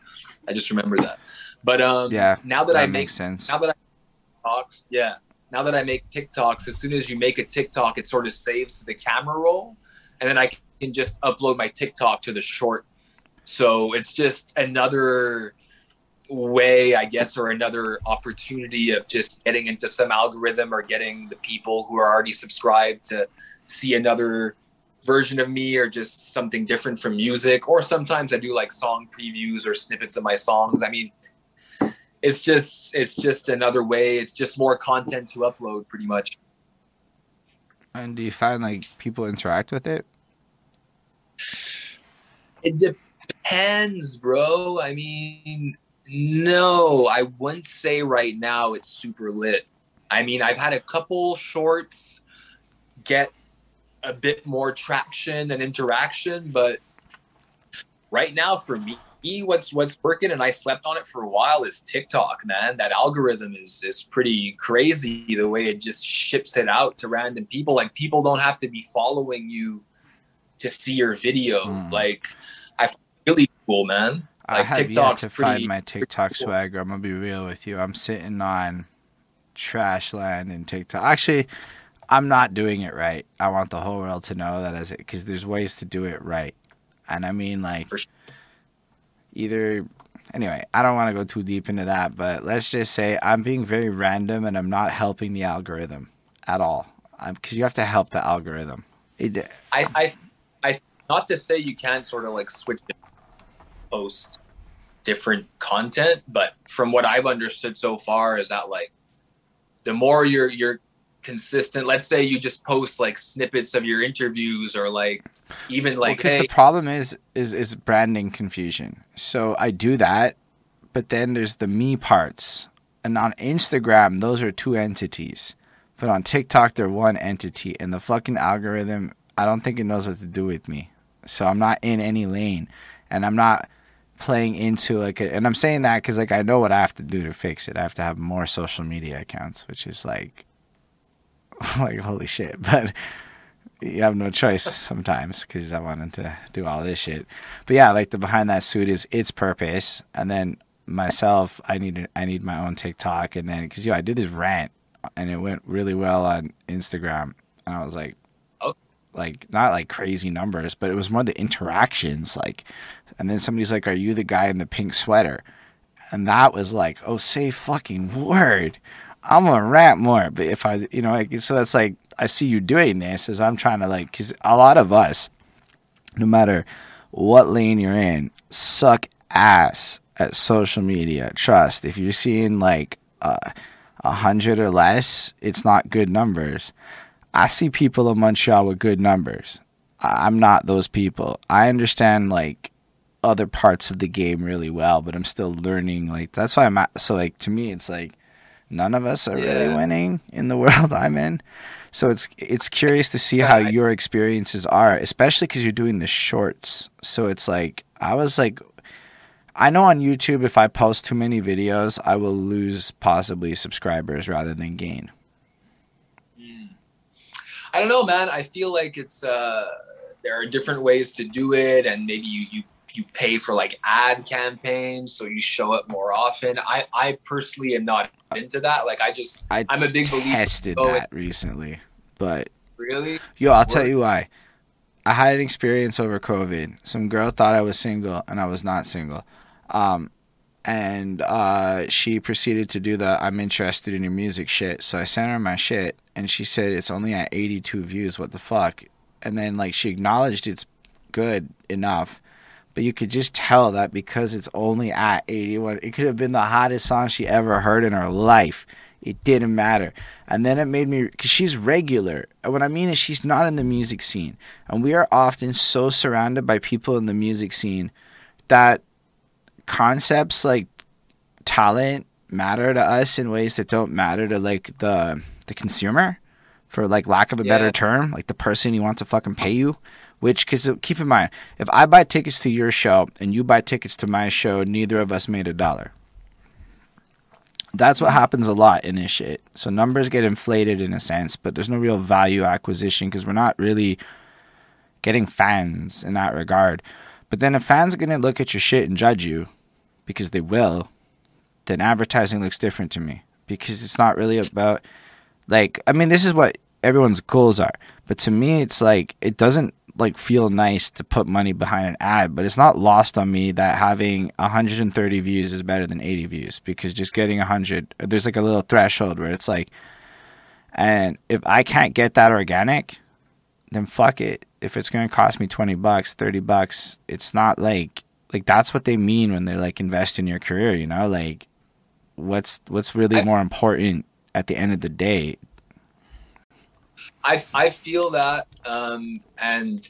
I just remember that. But um, yeah, now that, that I make sense. Now that I talks, yeah. Now that I make TikToks, as soon as you make a TikTok, it sort of saves the camera roll, and then I can just upload my TikTok to the short. So it's just another way, I guess, or another opportunity of just getting into some algorithm or getting the people who are already subscribed to see another version of me or just something different from music. Or sometimes I do like song previews or snippets of my songs. I mean, it's just it's just another way. It's just more content to upload, pretty much. And do you find like people interact with it? It depends, bro. I mean, no, I wouldn't say right now it's super lit. I mean, I've had a couple shorts get a bit more traction and interaction, but right now for me, what's what's working and I slept on it for a while is TikTok, man. That algorithm is is pretty crazy the way it just ships it out to random people. Like people don't have to be following you to see your video. Mm. Like, I feel really cool, man. Like, I have TikTok's yet to pretty, find my TikTok cool. swagger. I'm gonna be real with you. I'm sitting on trash land in TikTok. Actually, I'm not doing it right. I want the whole world to know that as it because there's ways to do it right, and I mean like sure. either. Anyway, I don't want to go too deep into that, but let's just say I'm being very random and I'm not helping the algorithm at all. Because you have to help the algorithm. It, I I not to say you can't sort of like switch post different content, but from what I've understood so far is that like the more you're you're consistent, let's say you just post like snippets of your interviews or like even like because well, hey, the problem is is is branding confusion. So I do that, but then there's the me parts. And on Instagram, those are two entities. But on TikTok, they're one entity, and the fucking algorithm I don't think it knows what to do with me. So I'm not in any lane, and I'm not playing into like a, and I'm saying that because like I know what I have to do to fix it. I have to have more social media accounts, which is like [laughs] like holy shit. [laughs] But you have no choice sometimes because I wanted to do all this shit. But yeah, like the behind that suit is its purpose, and then myself, I need I need my own TikTok, and then because yo, I did this rant and it went really well on Instagram, and I was like, like not like crazy numbers, but it was more the interactions. Like, and then somebody's like, "Are you the guy in the pink sweater?" And that was like, "Oh, say fucking word." I'm gonna rap more. But if I, you know, like, so it's like I see you doing this as I'm trying to like, because a lot of us, no matter what lane you're in, suck ass at social media. Trust. If you're seeing like uh, a hundred or less, it's not good numbers. I see people in Montreal with good numbers. I'm not those people. I understand like other parts of the game really well, but I'm still learning. Like that's why I'm at, so like to me, it's like none of us are yeah. really winning in the [laughs] world I'm in. So it's it's curious to see how your experiences are, especially because you're doing the shorts. So it's like I was like, I know on YouTube if I post too many videos, I will lose possibly subscribers rather than gain. I don't know, man. I feel like it's uh, there are different ways to do it, and maybe you you you pay for like ad campaigns so you show up more often. I I personally am not into that. Like I just I am a big believer. Tested that recently, but really, yo, I'll tell you why. I had an experience over COVID. Some girl thought I was single, and I was not single. Um, and uh, she proceeded to do the "I'm interested in your music" shit. So I sent her my shit, and she said it's only at 82 views. What the fuck? And then like she acknowledged it's good enough but you could just tell that because it's only at 81, it could have been the hottest song she ever heard in her life. It didn't matter. And then it made me, because she's regular. And what I mean is, she's not in the music scene. And we are often so surrounded by people in the music scene that concepts like talent matter to us in ways that don't matter to like the the consumer for like lack of a yeah. better term like the person you want to fucking pay you which, because uh, keep in mind, if I buy tickets to your show and you buy tickets to my show, neither of us made a dollar. That's what happens a lot in this shit. So numbers get inflated in a sense, but there's no real value acquisition because we're not really getting fans in that regard. But then if fans are going to look at your shit and judge you, because they will, then advertising looks different to me. Because it's not really about like I mean this is what everyone's goals are, but to me it's like it doesn't like feel nice to put money behind an ad, but it's not lost on me that having 130 views is better than 80 views. Because just getting 100 there's like a little threshold where it's like and if I can't get that organic, then fuck it. If it's going to cost me 20 bucks, 30 bucks, it's not like like that's what they mean when they're like invest in your career, you know? Like what's what's really more important at the end of the day? I I feel that, um, and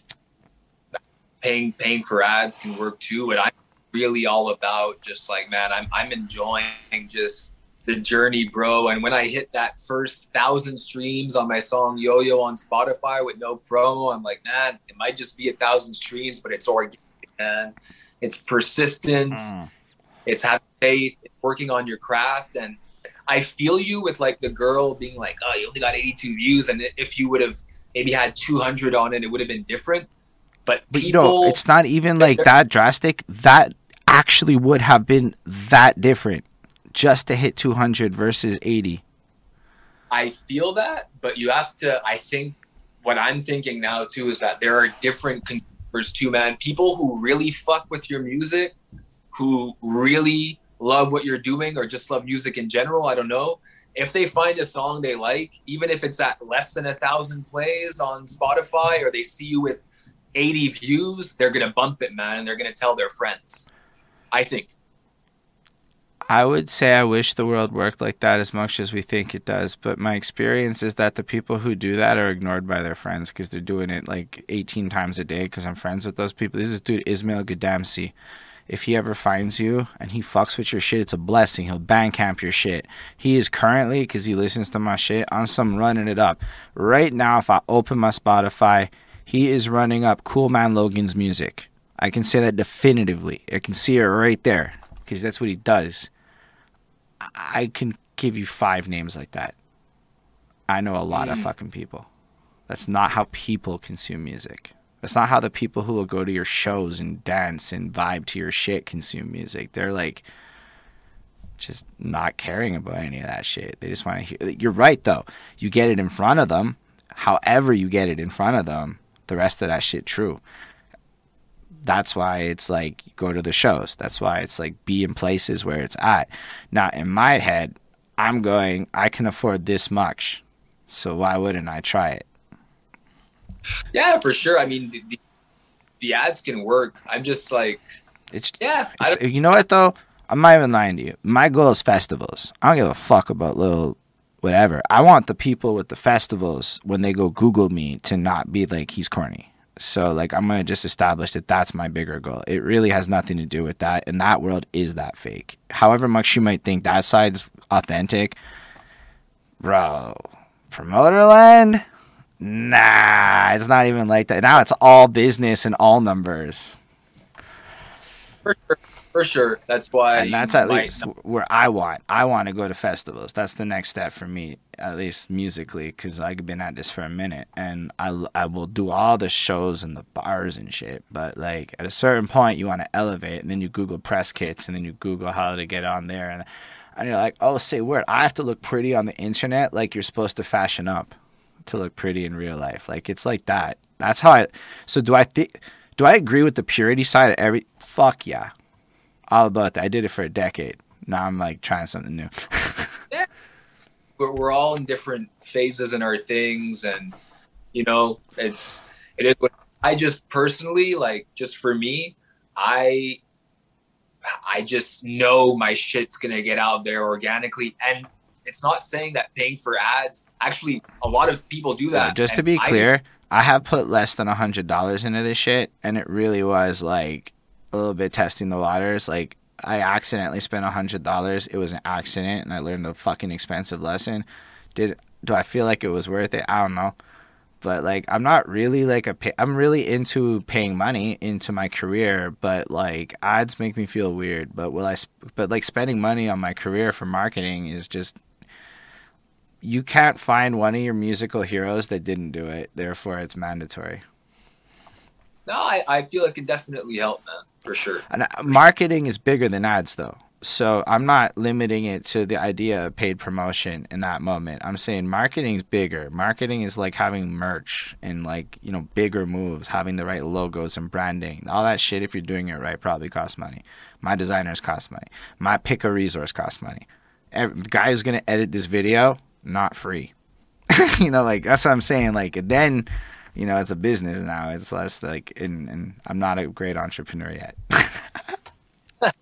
paying paying for ads can work too. But I'm really all about just like man, I'm I'm enjoying just the journey, bro. And when I hit that first thousand streams on my song Yo Yo on Spotify with no promo, I'm like, man, it might just be a thousand streams, but it's organic, man. It's persistence. Mm. It's having faith, It's working on your craft, and I feel you with like the girl being like, oh, you only got 82 views, and if you would have maybe had 200 on it, it would have been different. But, but people, you know, it's not even like that drastic. That actually would have been that different just to hit 200 versus 80. I feel that, but you have to. I think what I'm thinking now too is that there are different consumers too, man. People who really fuck with your music, who really love what you're doing or just love music in general. I don't know. If they find a song they like, even if it's at less than a thousand plays on Spotify or they see you with 80 views, they're going to bump it, man, and they're going to tell their friends. I think. I would say I wish the world worked like that as much as we think it does, but my experience is that the people who do that are ignored by their friends because they're doing it like 18 times a day because I'm friends with those people. This is dude Ismail Gadamsi if he ever finds you and he fucks with your shit, it's a blessing. He'll bang camp your shit. He is currently, because he listens to my shit, on some running it up. Right now, if I open my Spotify, he is running up Cool Man Logan's music. I can say that definitively. I can see it right there because that's what he does. I can give you five names like that. I know a lot mm. of fucking people. That's not how people consume music. That's not how the people who will go to your shows and dance and vibe to your shit consume music. They're like just not caring about any of that shit. They just want to hear. You're right though. You get it in front of them. However, you get it in front of them, the rest of that shit true. That's why it's like go to the shows. That's why it's like be in places where it's at. Now, in my head, I'm going, I can afford this much. So why wouldn't I try it? Yeah, for sure. I mean, the, the, the ads can work. I'm just like, it's yeah. It's, you know what though? I'm not even lying to you. My goal is festivals. I don't give a fuck about little whatever. I want the people with the festivals when they go Google me to not be like he's corny. So like I'm gonna just establish that that's my bigger goal. It really has nothing to do with that, and that world is that fake. However much you might think that side's authentic, bro. Promoter land, nah, it's not even like that. Now it's all business and all numbers. For sure. For sure. That's why. And that's at least where I want. I want to go to festivals. That's the next step for me, at least musically, because I've been at this for a minute. And I, I will do all the shows and the bars and shit. But, like, at a certain point, you want to elevate. And then you Google press kits and then you Google how to get on there. And, and you're like, oh, say word. I have to look pretty on the internet like you're supposed to fashion up to look pretty in real life. Like, it's like that. That's how I. So, do I think. Do I agree with the purity side of every? Fuck yeah all about that. I did it for a decade. Now I'm like trying something new. [laughs] yeah. We're, we're all in different phases in our things. And, you know, it's, it is what I just personally, like, just for me, I, I just know my shit's going to get out there organically. And it's not saying that paying for ads, actually, a lot of people do that. Yeah, just to be clear, I, I have put less than a hundred dollars into this shit, and it really was like a little bit testing the waters. Like I accidentally spent a hundred dollars. It was an accident, and I learned a fucking expensive lesson. Did do I feel like it was worth it? I don't know, but like I'm not really like a. Pay, I'm really into paying money into my career, but like ads make me feel weird. But will I? But like spending money on my career for marketing is just. You can't find one of your musical heroes that didn't do it. Therefore, it's mandatory. No, I, I feel like it definitely helped, man for sure. And uh, marketing is bigger than ads, though. So I'm not limiting it to the idea of paid promotion in that moment. I'm saying marketing is bigger. Marketing is like having merch and like you know bigger moves, having the right logos and branding. All that shit, if you're doing it right, probably costs money. My designers cost money. My pick a resource costs money. Every, the guy who's gonna edit this video, not free. [laughs] you know, like that's what I'm saying. Like then you know, it's a business now. It's less like, and, and I'm not a great entrepreneur yet. [laughs]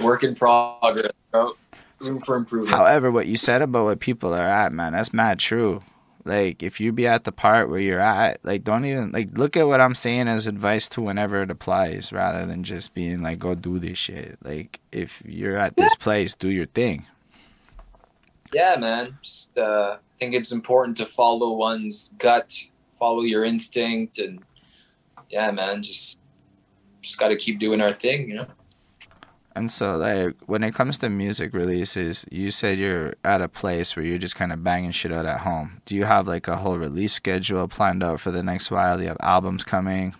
Work in progress, bro. Room for improvement. However, what you said about what people are at, man, that's mad true. Like, if you be at the part where you're at, like, don't even, like, look at what I'm saying as advice to whenever it applies rather than just being like, go do this shit. Like, if you're at this place, do your thing. Yeah, man. Just, uh, think it's important to follow one's gut, follow your instinct, and yeah, man, just just got to keep doing our thing, you know. And so, like, when it comes to music releases, you said you're at a place where you're just kind of banging shit out at home. Do you have like a whole release schedule planned out for the next while? Do you have albums coming?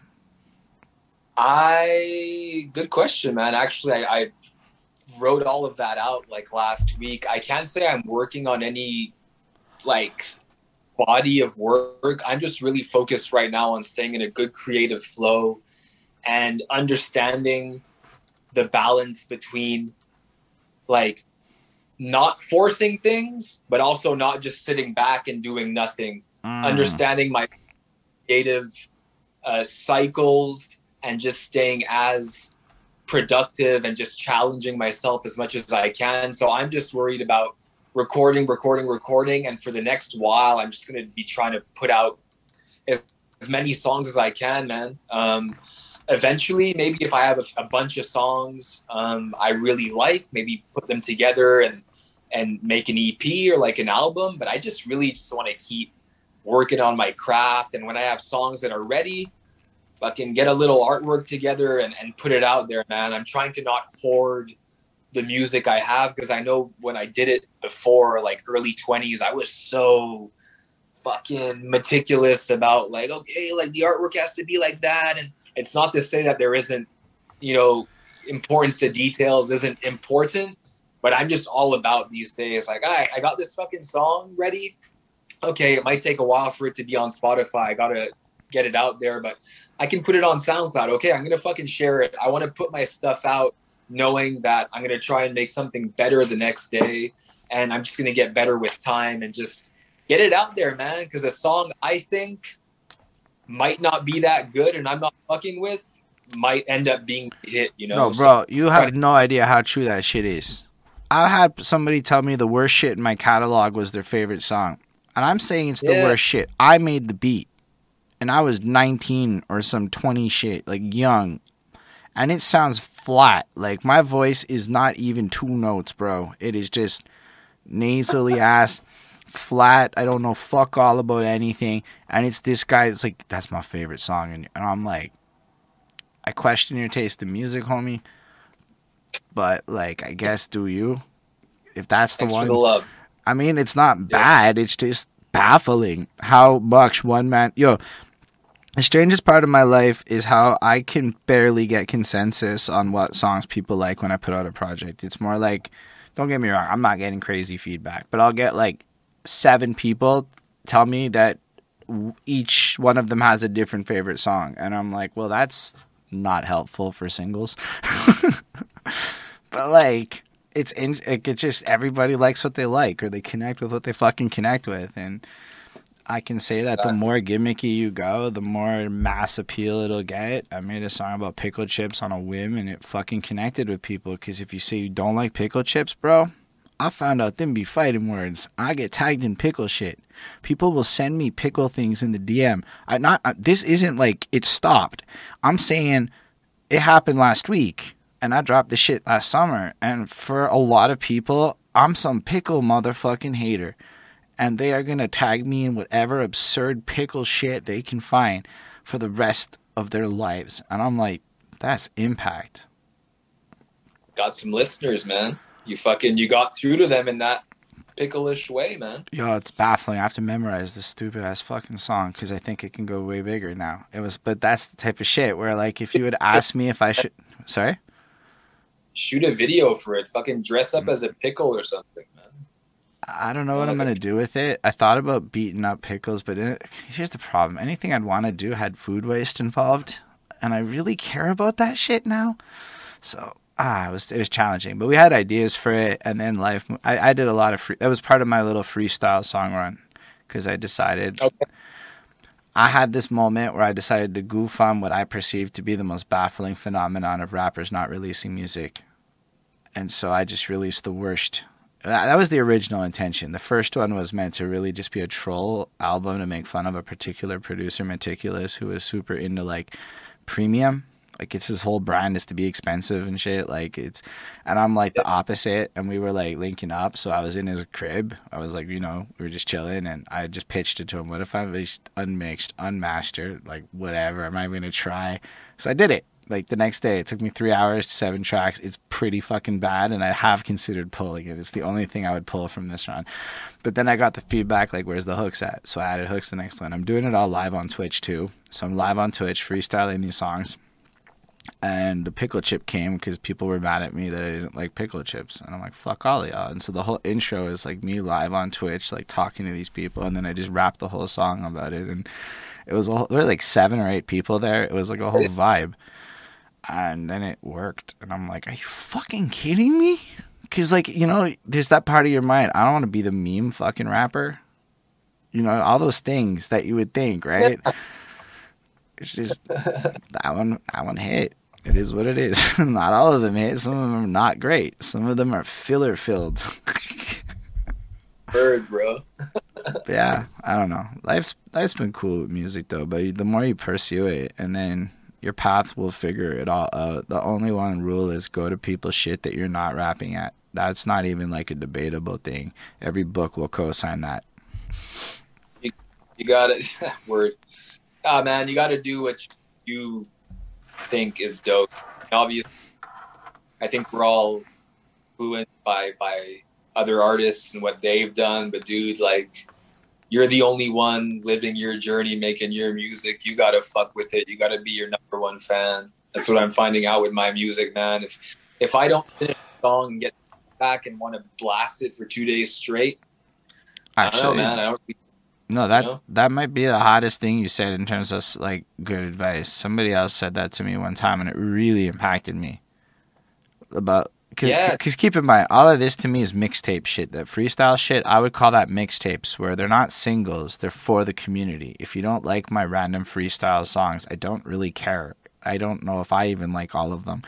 I good question, man. Actually, I, I wrote all of that out like last week. I can't say I'm working on any like body of work. I'm just really focused right now on staying in a good creative flow and understanding the balance between like not forcing things, but also not just sitting back and doing nothing. Mm. Understanding my creative uh, cycles and just staying as productive and just challenging myself as much as I can. So I'm just worried about recording, recording, recording. And for the next while, I'm just going to be trying to put out as, as, many songs as I can, man. Um, eventually, maybe if I have a, a bunch of songs um, I really like, maybe put them together and and make an EP or like an album. But I just really just want to keep working on my craft. And when I have songs that are ready, fucking get a little artwork together and, and put it out there, man. I'm trying to not hoard the music I have because I know when I did it before, like early 20s, I was so fucking meticulous about like, okay, like the artwork has to be like that. And it's not to say that there isn't, you know, importance to details isn't important, but I'm just all about these days. Like, I, I got this fucking song ready. Okay, it might take a while for it to be on Spotify. I gotta get it out there, but I can put it on SoundCloud. Okay, I'm gonna fucking share it. I want to put my stuff out knowing that I'm gonna try and make something better the next day, and I'm just gonna get better with time and just get it out there, man. Because a song I think might not be that good, and I'm not fucking with, might end up being hit. You know? No, bro, you have no idea how true that shit is. I had somebody tell me the worst shit in my catalog was their favorite song. And I'm saying it's the Yeah. worst shit. I made the beat. And I was 19 or some 20 shit, like young. And it sounds flat. Like my voice is not even two notes, bro. It is just nasally [laughs] ass, flat. I don't know fuck all about anything. And it's this guy, it's like, that's my favorite song. And, and I'm like, I question your taste in music, homie. But like, I guess do you? If that's the Thanks one, for the love. I mean, it's not bad. It's just baffling how much one man. Yo, the strangest part of my life is how I can barely get consensus on what songs people like when I put out a project. It's more like, don't get me wrong, I'm not getting crazy feedback, but I'll get like seven people tell me that each one of them has a different favorite song, and I'm like, well, that's not helpful for singles. [laughs] but like, it's in, it, it just everybody likes what they like or they connect with what they fucking connect with and I can say that the more gimmicky you go, the more mass appeal it'll get. I made a song about pickle chips on a whim and it fucking connected with people because if you say you don't like pickle chips, bro, I found out them be fighting words. I get tagged in pickle shit. People will send me pickle things in the DM. I not uh, this isn't like it stopped. I'm saying it happened last week and I dropped the shit last summer and for a lot of people, I'm some pickle motherfucking hater and they are going to tag me in whatever absurd pickle shit they can find for the rest of their lives. And I'm like, that's impact. Got some listeners, man. You fucking you got through to them in that pickleish way, man. Yo, it's baffling. I have to memorize this stupid ass fucking song because I think it can go way bigger now. It was, but that's the type of shit where, like, if you would ask me if I should, sorry, Shoot a video for it. Fucking dress Mm. up as a pickle or something. I don't know what I'm gonna do with it. I thought about beating up pickles, but it, here's the problem: anything I'd want to do had food waste involved, and I really care about that shit now. So ah, it was it was challenging, but we had ideas for it, and then life. I, I did a lot of free. That was part of my little freestyle song run because I decided. Okay. I had this moment where I decided to goof on what I perceived to be the most baffling phenomenon of rappers not releasing music. And so I just released the worst. That was the original intention. The first one was meant to really just be a troll album to make fun of a particular producer, Meticulous, who was super into like premium. Like it's his whole brand is to be expensive and shit. Like it's, and I'm like the opposite. And we were like linking up. So I was in his crib. I was like, you know, we were just chilling, and I just pitched it to him. What if I released unmixed, unmastered, like whatever? Am I to try? So I did it. Like the next day, it took me three hours to seven tracks. It's pretty fucking bad, and I have considered pulling it. It's the only thing I would pull from this run. But then I got the feedback like, "Where's the hooks at?" So I added hooks the next one. I'm doing it all live on Twitch too. So I'm live on Twitch, freestyling these songs and the pickle chip came because people were mad at me that I didn't like pickle chips, and I'm like, "Fuck all y'all." And so the whole intro is like me live on Twitch, like talking to these people, and then I just rapped the whole song about it, and it was a whole, there were like seven or eight people there. It was like a whole vibe, and then it worked, and I'm like, "Are you fucking kidding me?" Because like you know, there's that part of your mind. I don't want to be the meme fucking rapper. You know, all those things that you would think, right? [laughs] It's just that one. That one hit. It is what it is. [laughs] not all of them hit. Some of them are not great. Some of them are filler filled. Bird, bro. [laughs] Yeah, I don't know. Life's life's been cool with music though. But the more you pursue it, and then your path will figure it all out. The only one rule is go to people's shit that you're not rapping at. That's not even like a debatable thing. Every book will co-sign that. You got it. [laughs] word. Ah man, you gotta do what you think is dope. Obviously, I think we're all influenced by by other artists and what they've done, but dude, like you're the only one living your journey, making your music. You gotta fuck with it. You gotta be your number one fan. That's what I'm finding out with my music, man. If if I don't finish a song and get back and want to blast it for two days straight, I don't know, Actually, man. I don't No, that know? that might be the hottest thing you said in terms of like good advice. Somebody else said that to me one time, and it really impacted me. about Cause, Yeah. Because keep in mind, all of this to me is mixtape shit. That freestyle shit, I would call that mixtapes, where they're not singles. They're for the community. If you don't like my random freestyle songs, I don't really care. I don't know if I even like all of them.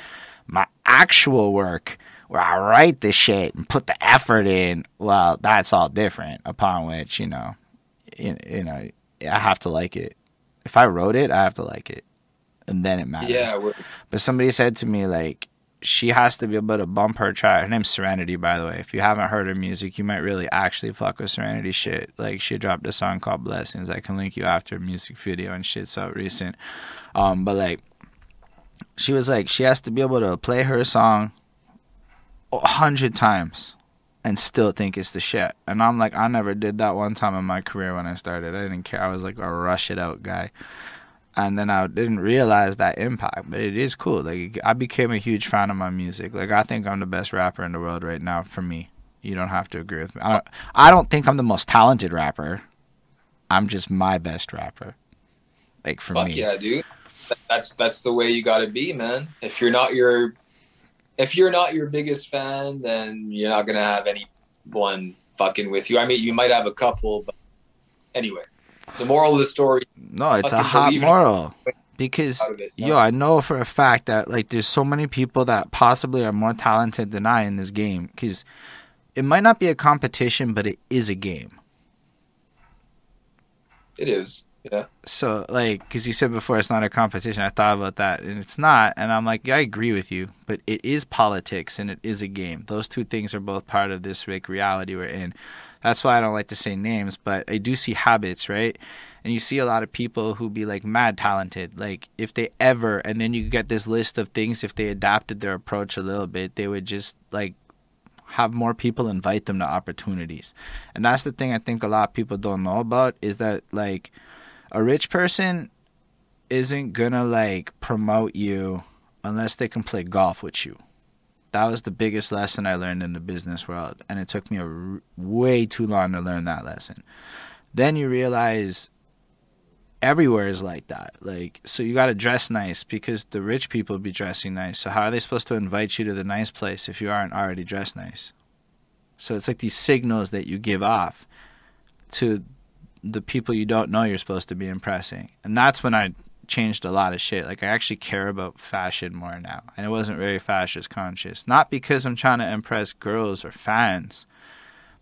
My actual work, where I write the shit and put the effort in, well, that's all different. Upon which, you know, you, you know, I have to like it. If I wrote it, I have to like it, and then it matters. Yeah, But somebody said to me like she has to be able to bump her track. Her name's Serenity, by the way. If you haven't heard her music, you might really actually fuck with Serenity shit. Like she dropped a song called Blessings. I can link you after music video and shit's out recent. Um, but like she was like she has to be able to play her song a hundred times and still think it's the shit. And I'm like, I never did that one time in my career when I started. I didn't care. I was like a rush it out guy and then I didn't realize that impact. But it is cool. Like I became a huge fan of my music. Like I think I'm the best rapper in the world right now. For me, you don't have to agree with me. I don't. I don't think I'm the most talented rapper. I'm just my best rapper. Like for fuck me, yeah, dude. That's that's the way you got to be, man. If you're not your, if you're not your biggest fan, then you're not gonna have anyone fucking with you. I mean, you might have a couple, but anyway. The moral of the story no, it's a hot it. moral because of. Yo, I know for a fact that like there's so many people that possibly are more talented than I in this game because it might not be a competition, but it is a game. it is. Yeah. So like, because you said before it's not a competition, I thought about that, and it's not, and I'm like, yeah, I agree with you, but it is politics and it is a game. Those two things are both part of this like reality we're in. That's why I don't like to say names, but I do see habits, right? And you see a lot of people who be like mad talented. Like if they ever, and then you get this list of things. If they adapted their approach a little bit, they would just like have more people invite them to opportunities. And that's the thing I think a lot of people don't know about is that like a rich person isn't gonna like promote you unless they can play golf with you. That was the biggest lesson I learned in the business world, and it took me a r- way too long to learn that lesson. Then you realize everywhere is like that. Like, so you got to dress nice because the rich people be dressing nice. So how are they supposed to invite you to the nice place if you aren't already dressed nice? So it's like these signals that you give off to the people you don't know you're supposed to be impressing. And that's when I changed a lot of shit. Like I actually care about fashion more now. And it wasn't very fashion conscious. Not because I'm trying to impress girls or fans,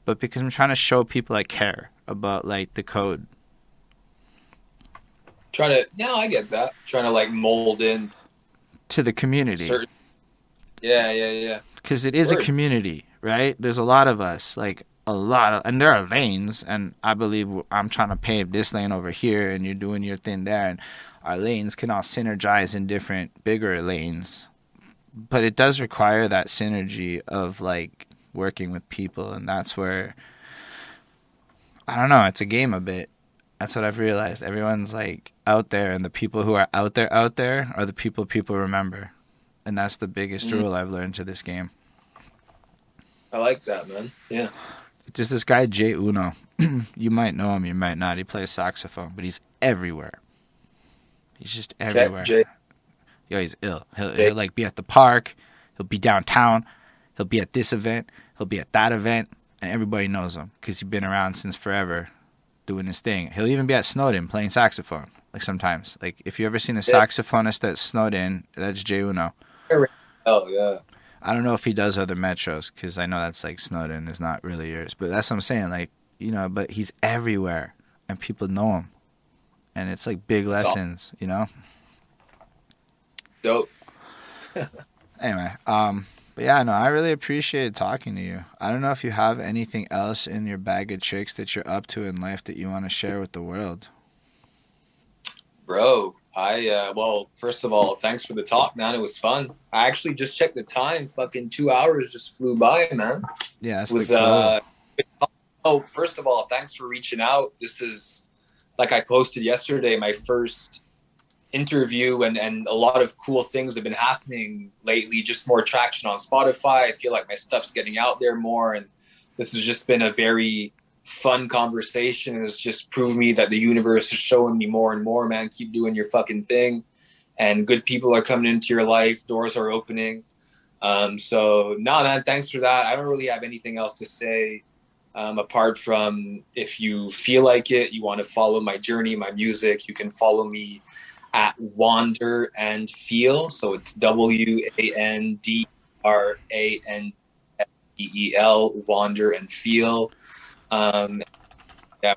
but because I'm trying to show people I care about like the code. Trying to. Yeah, I get that. Trying to like mold in To the community. certain. Yeah, yeah, yeah. because it is a community, right? There's a lot of us, like a lot of, and there are lanes, and I believe I'm trying to pave this lane over here, and you're doing your thing there, and our lanes can all synergize in different bigger lanes, but it does require that synergy of like working with people, and that's where I don't know, it's a game a bit. That's what I've realized. Everyone's like out there, and the people who are out there, out there, are the people people remember and that's the biggest Mm. rule I've learned to this game. I like that, man. Yeah. Just this guy Jay Uno, [clears throat] you might know him, you might not. He plays saxophone, but he's everywhere. He's just everywhere. Jay, Yo, he's ill. He'll, he'll like be at the park, he'll be downtown, he'll be at this event, he'll be at that event, and everybody knows him because he's been around since forever, doing his thing. He'll even be at Snowdon playing saxophone. Like sometimes, like if you ever seen a saxophonist at Snowdon, that's Jay Uno. oh yeah. I don't know if he does other metros because I know that's like Snowdon is not really yours, but that's what I'm saying. Like you know, but he's everywhere and people know him, and it's like big lessons, you know. Dope. [laughs] Anyway, um, but yeah, no, I really appreciated talking to you. I don't know if you have anything else in your bag of tricks that you're up to in life that you want to share with the world. Bro, I uh well, first of all, thanks for the talk, man. It was fun. I actually just checked the time. Fucking two hours just flew by, man. Yeah, It was uh oh, first of all, thanks for reaching out. This is like I posted yesterday, my first interview and and a lot of cool things have been happening lately, just more traction on Spotify. I feel like my stuff's getting out there more and this has just been a very fun conversation. It's just proved me that the universe is showing me more and more, man. Keep doing your fucking thing. And good people are coming into your life. Doors are opening. Um, so no, man, thanks for that. I don't really have anything else to say um, apart from if you feel like it, you want to follow my journey, my music, you can follow me at Wander and Feel. So it's W A N D R A N E E L, Wander and Feel. Um, yeah,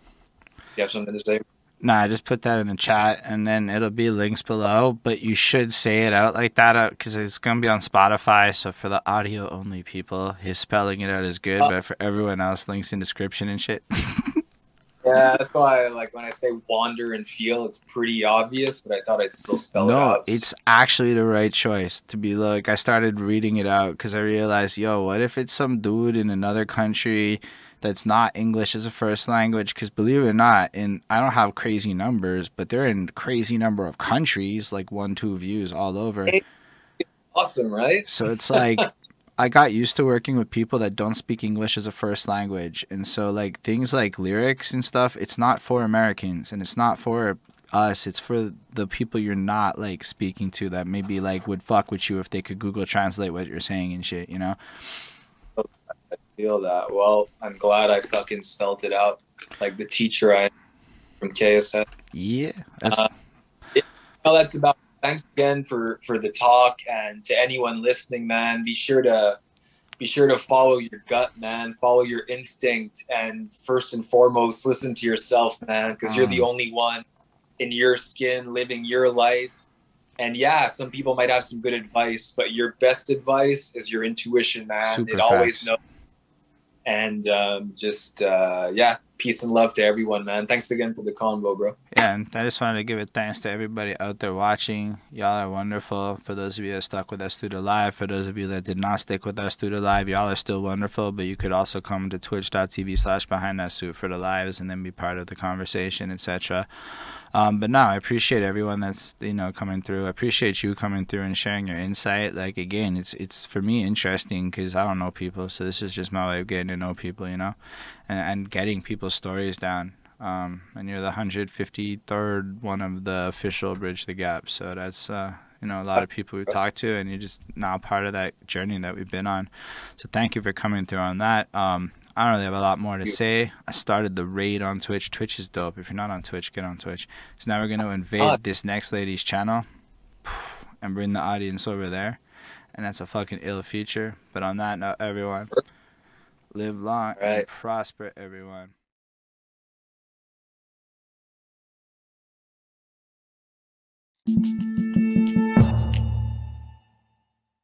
you have something to say? Nah, I just put that in the chat and then it'll be links below, but you should say it out like that because uh, it's going to be on Spotify. So for the audio only people, his spelling it out is good, uh, but for everyone else, links in description and shit. [laughs] yeah, that's why like when I say wander and feel, it's pretty obvious, but I thought I'd still spell no, it out. No, it's actually the right choice to be like, I started reading it out because I realized, yo, what if it's some dude in another country that's not English as a first language. Because believe it or not, in I don't have crazy numbers, but they're in crazy number of countries, like one, two views all over. Awesome, right? So it's like [laughs] I got used to working with people that don't speak English as a first language, and so like things like lyrics and stuff, it's not for Americans and it's not for us. It's for the people you're not like speaking to that maybe like would fuck with you if they could Google Translate what you're saying and shit, you know feel that. Well, I'm glad I fucking spelt it out like the teacher I from KSN. Yeah. That's... Uh, well, that's about. Thanks again for for the talk, and to anyone listening, man, be sure to be sure to follow your gut, man. Follow your instinct, and first and foremost, listen to yourself, man, because mm. you're the mm. only one in your skin living your life. And yeah, some people might have some good advice, but your best advice is your intuition, man. Super it fast. always knows and um, just uh, yeah peace and love to everyone man. Thanks again for the convo bro. Yeah and i just wanted to give a thanks to everybody out there watching. Y'all are wonderful. For those of you that stuck with us through the live for those of you that did not stick with us through the live y'all are still wonderful but you could also come to twitch.tv slash behind that suit for the lives and then be part of the conversation etc um, but no, I appreciate everyone that's you know coming through. I appreciate you coming through and sharing your insight. Like again, it's it's for me interesting because I don't know people, so this is just my way of getting to know people, you know, and, and getting people's stories down. Um, and you're the 153rd one of the official Bridge the Gap, so that's uh, you know a lot of people we talked to, and you're just now part of that journey that we've been on. So thank you for coming through on that. Um, I don't really have a lot more to say. I started the raid on Twitch. Twitch is dope. If you're not on Twitch, get on Twitch. So now we're gonna invade this next lady's channel [sighs] and bring the audience over there. And that's a fucking ill feature. But on that note, everyone, live long right. and prosper, everyone.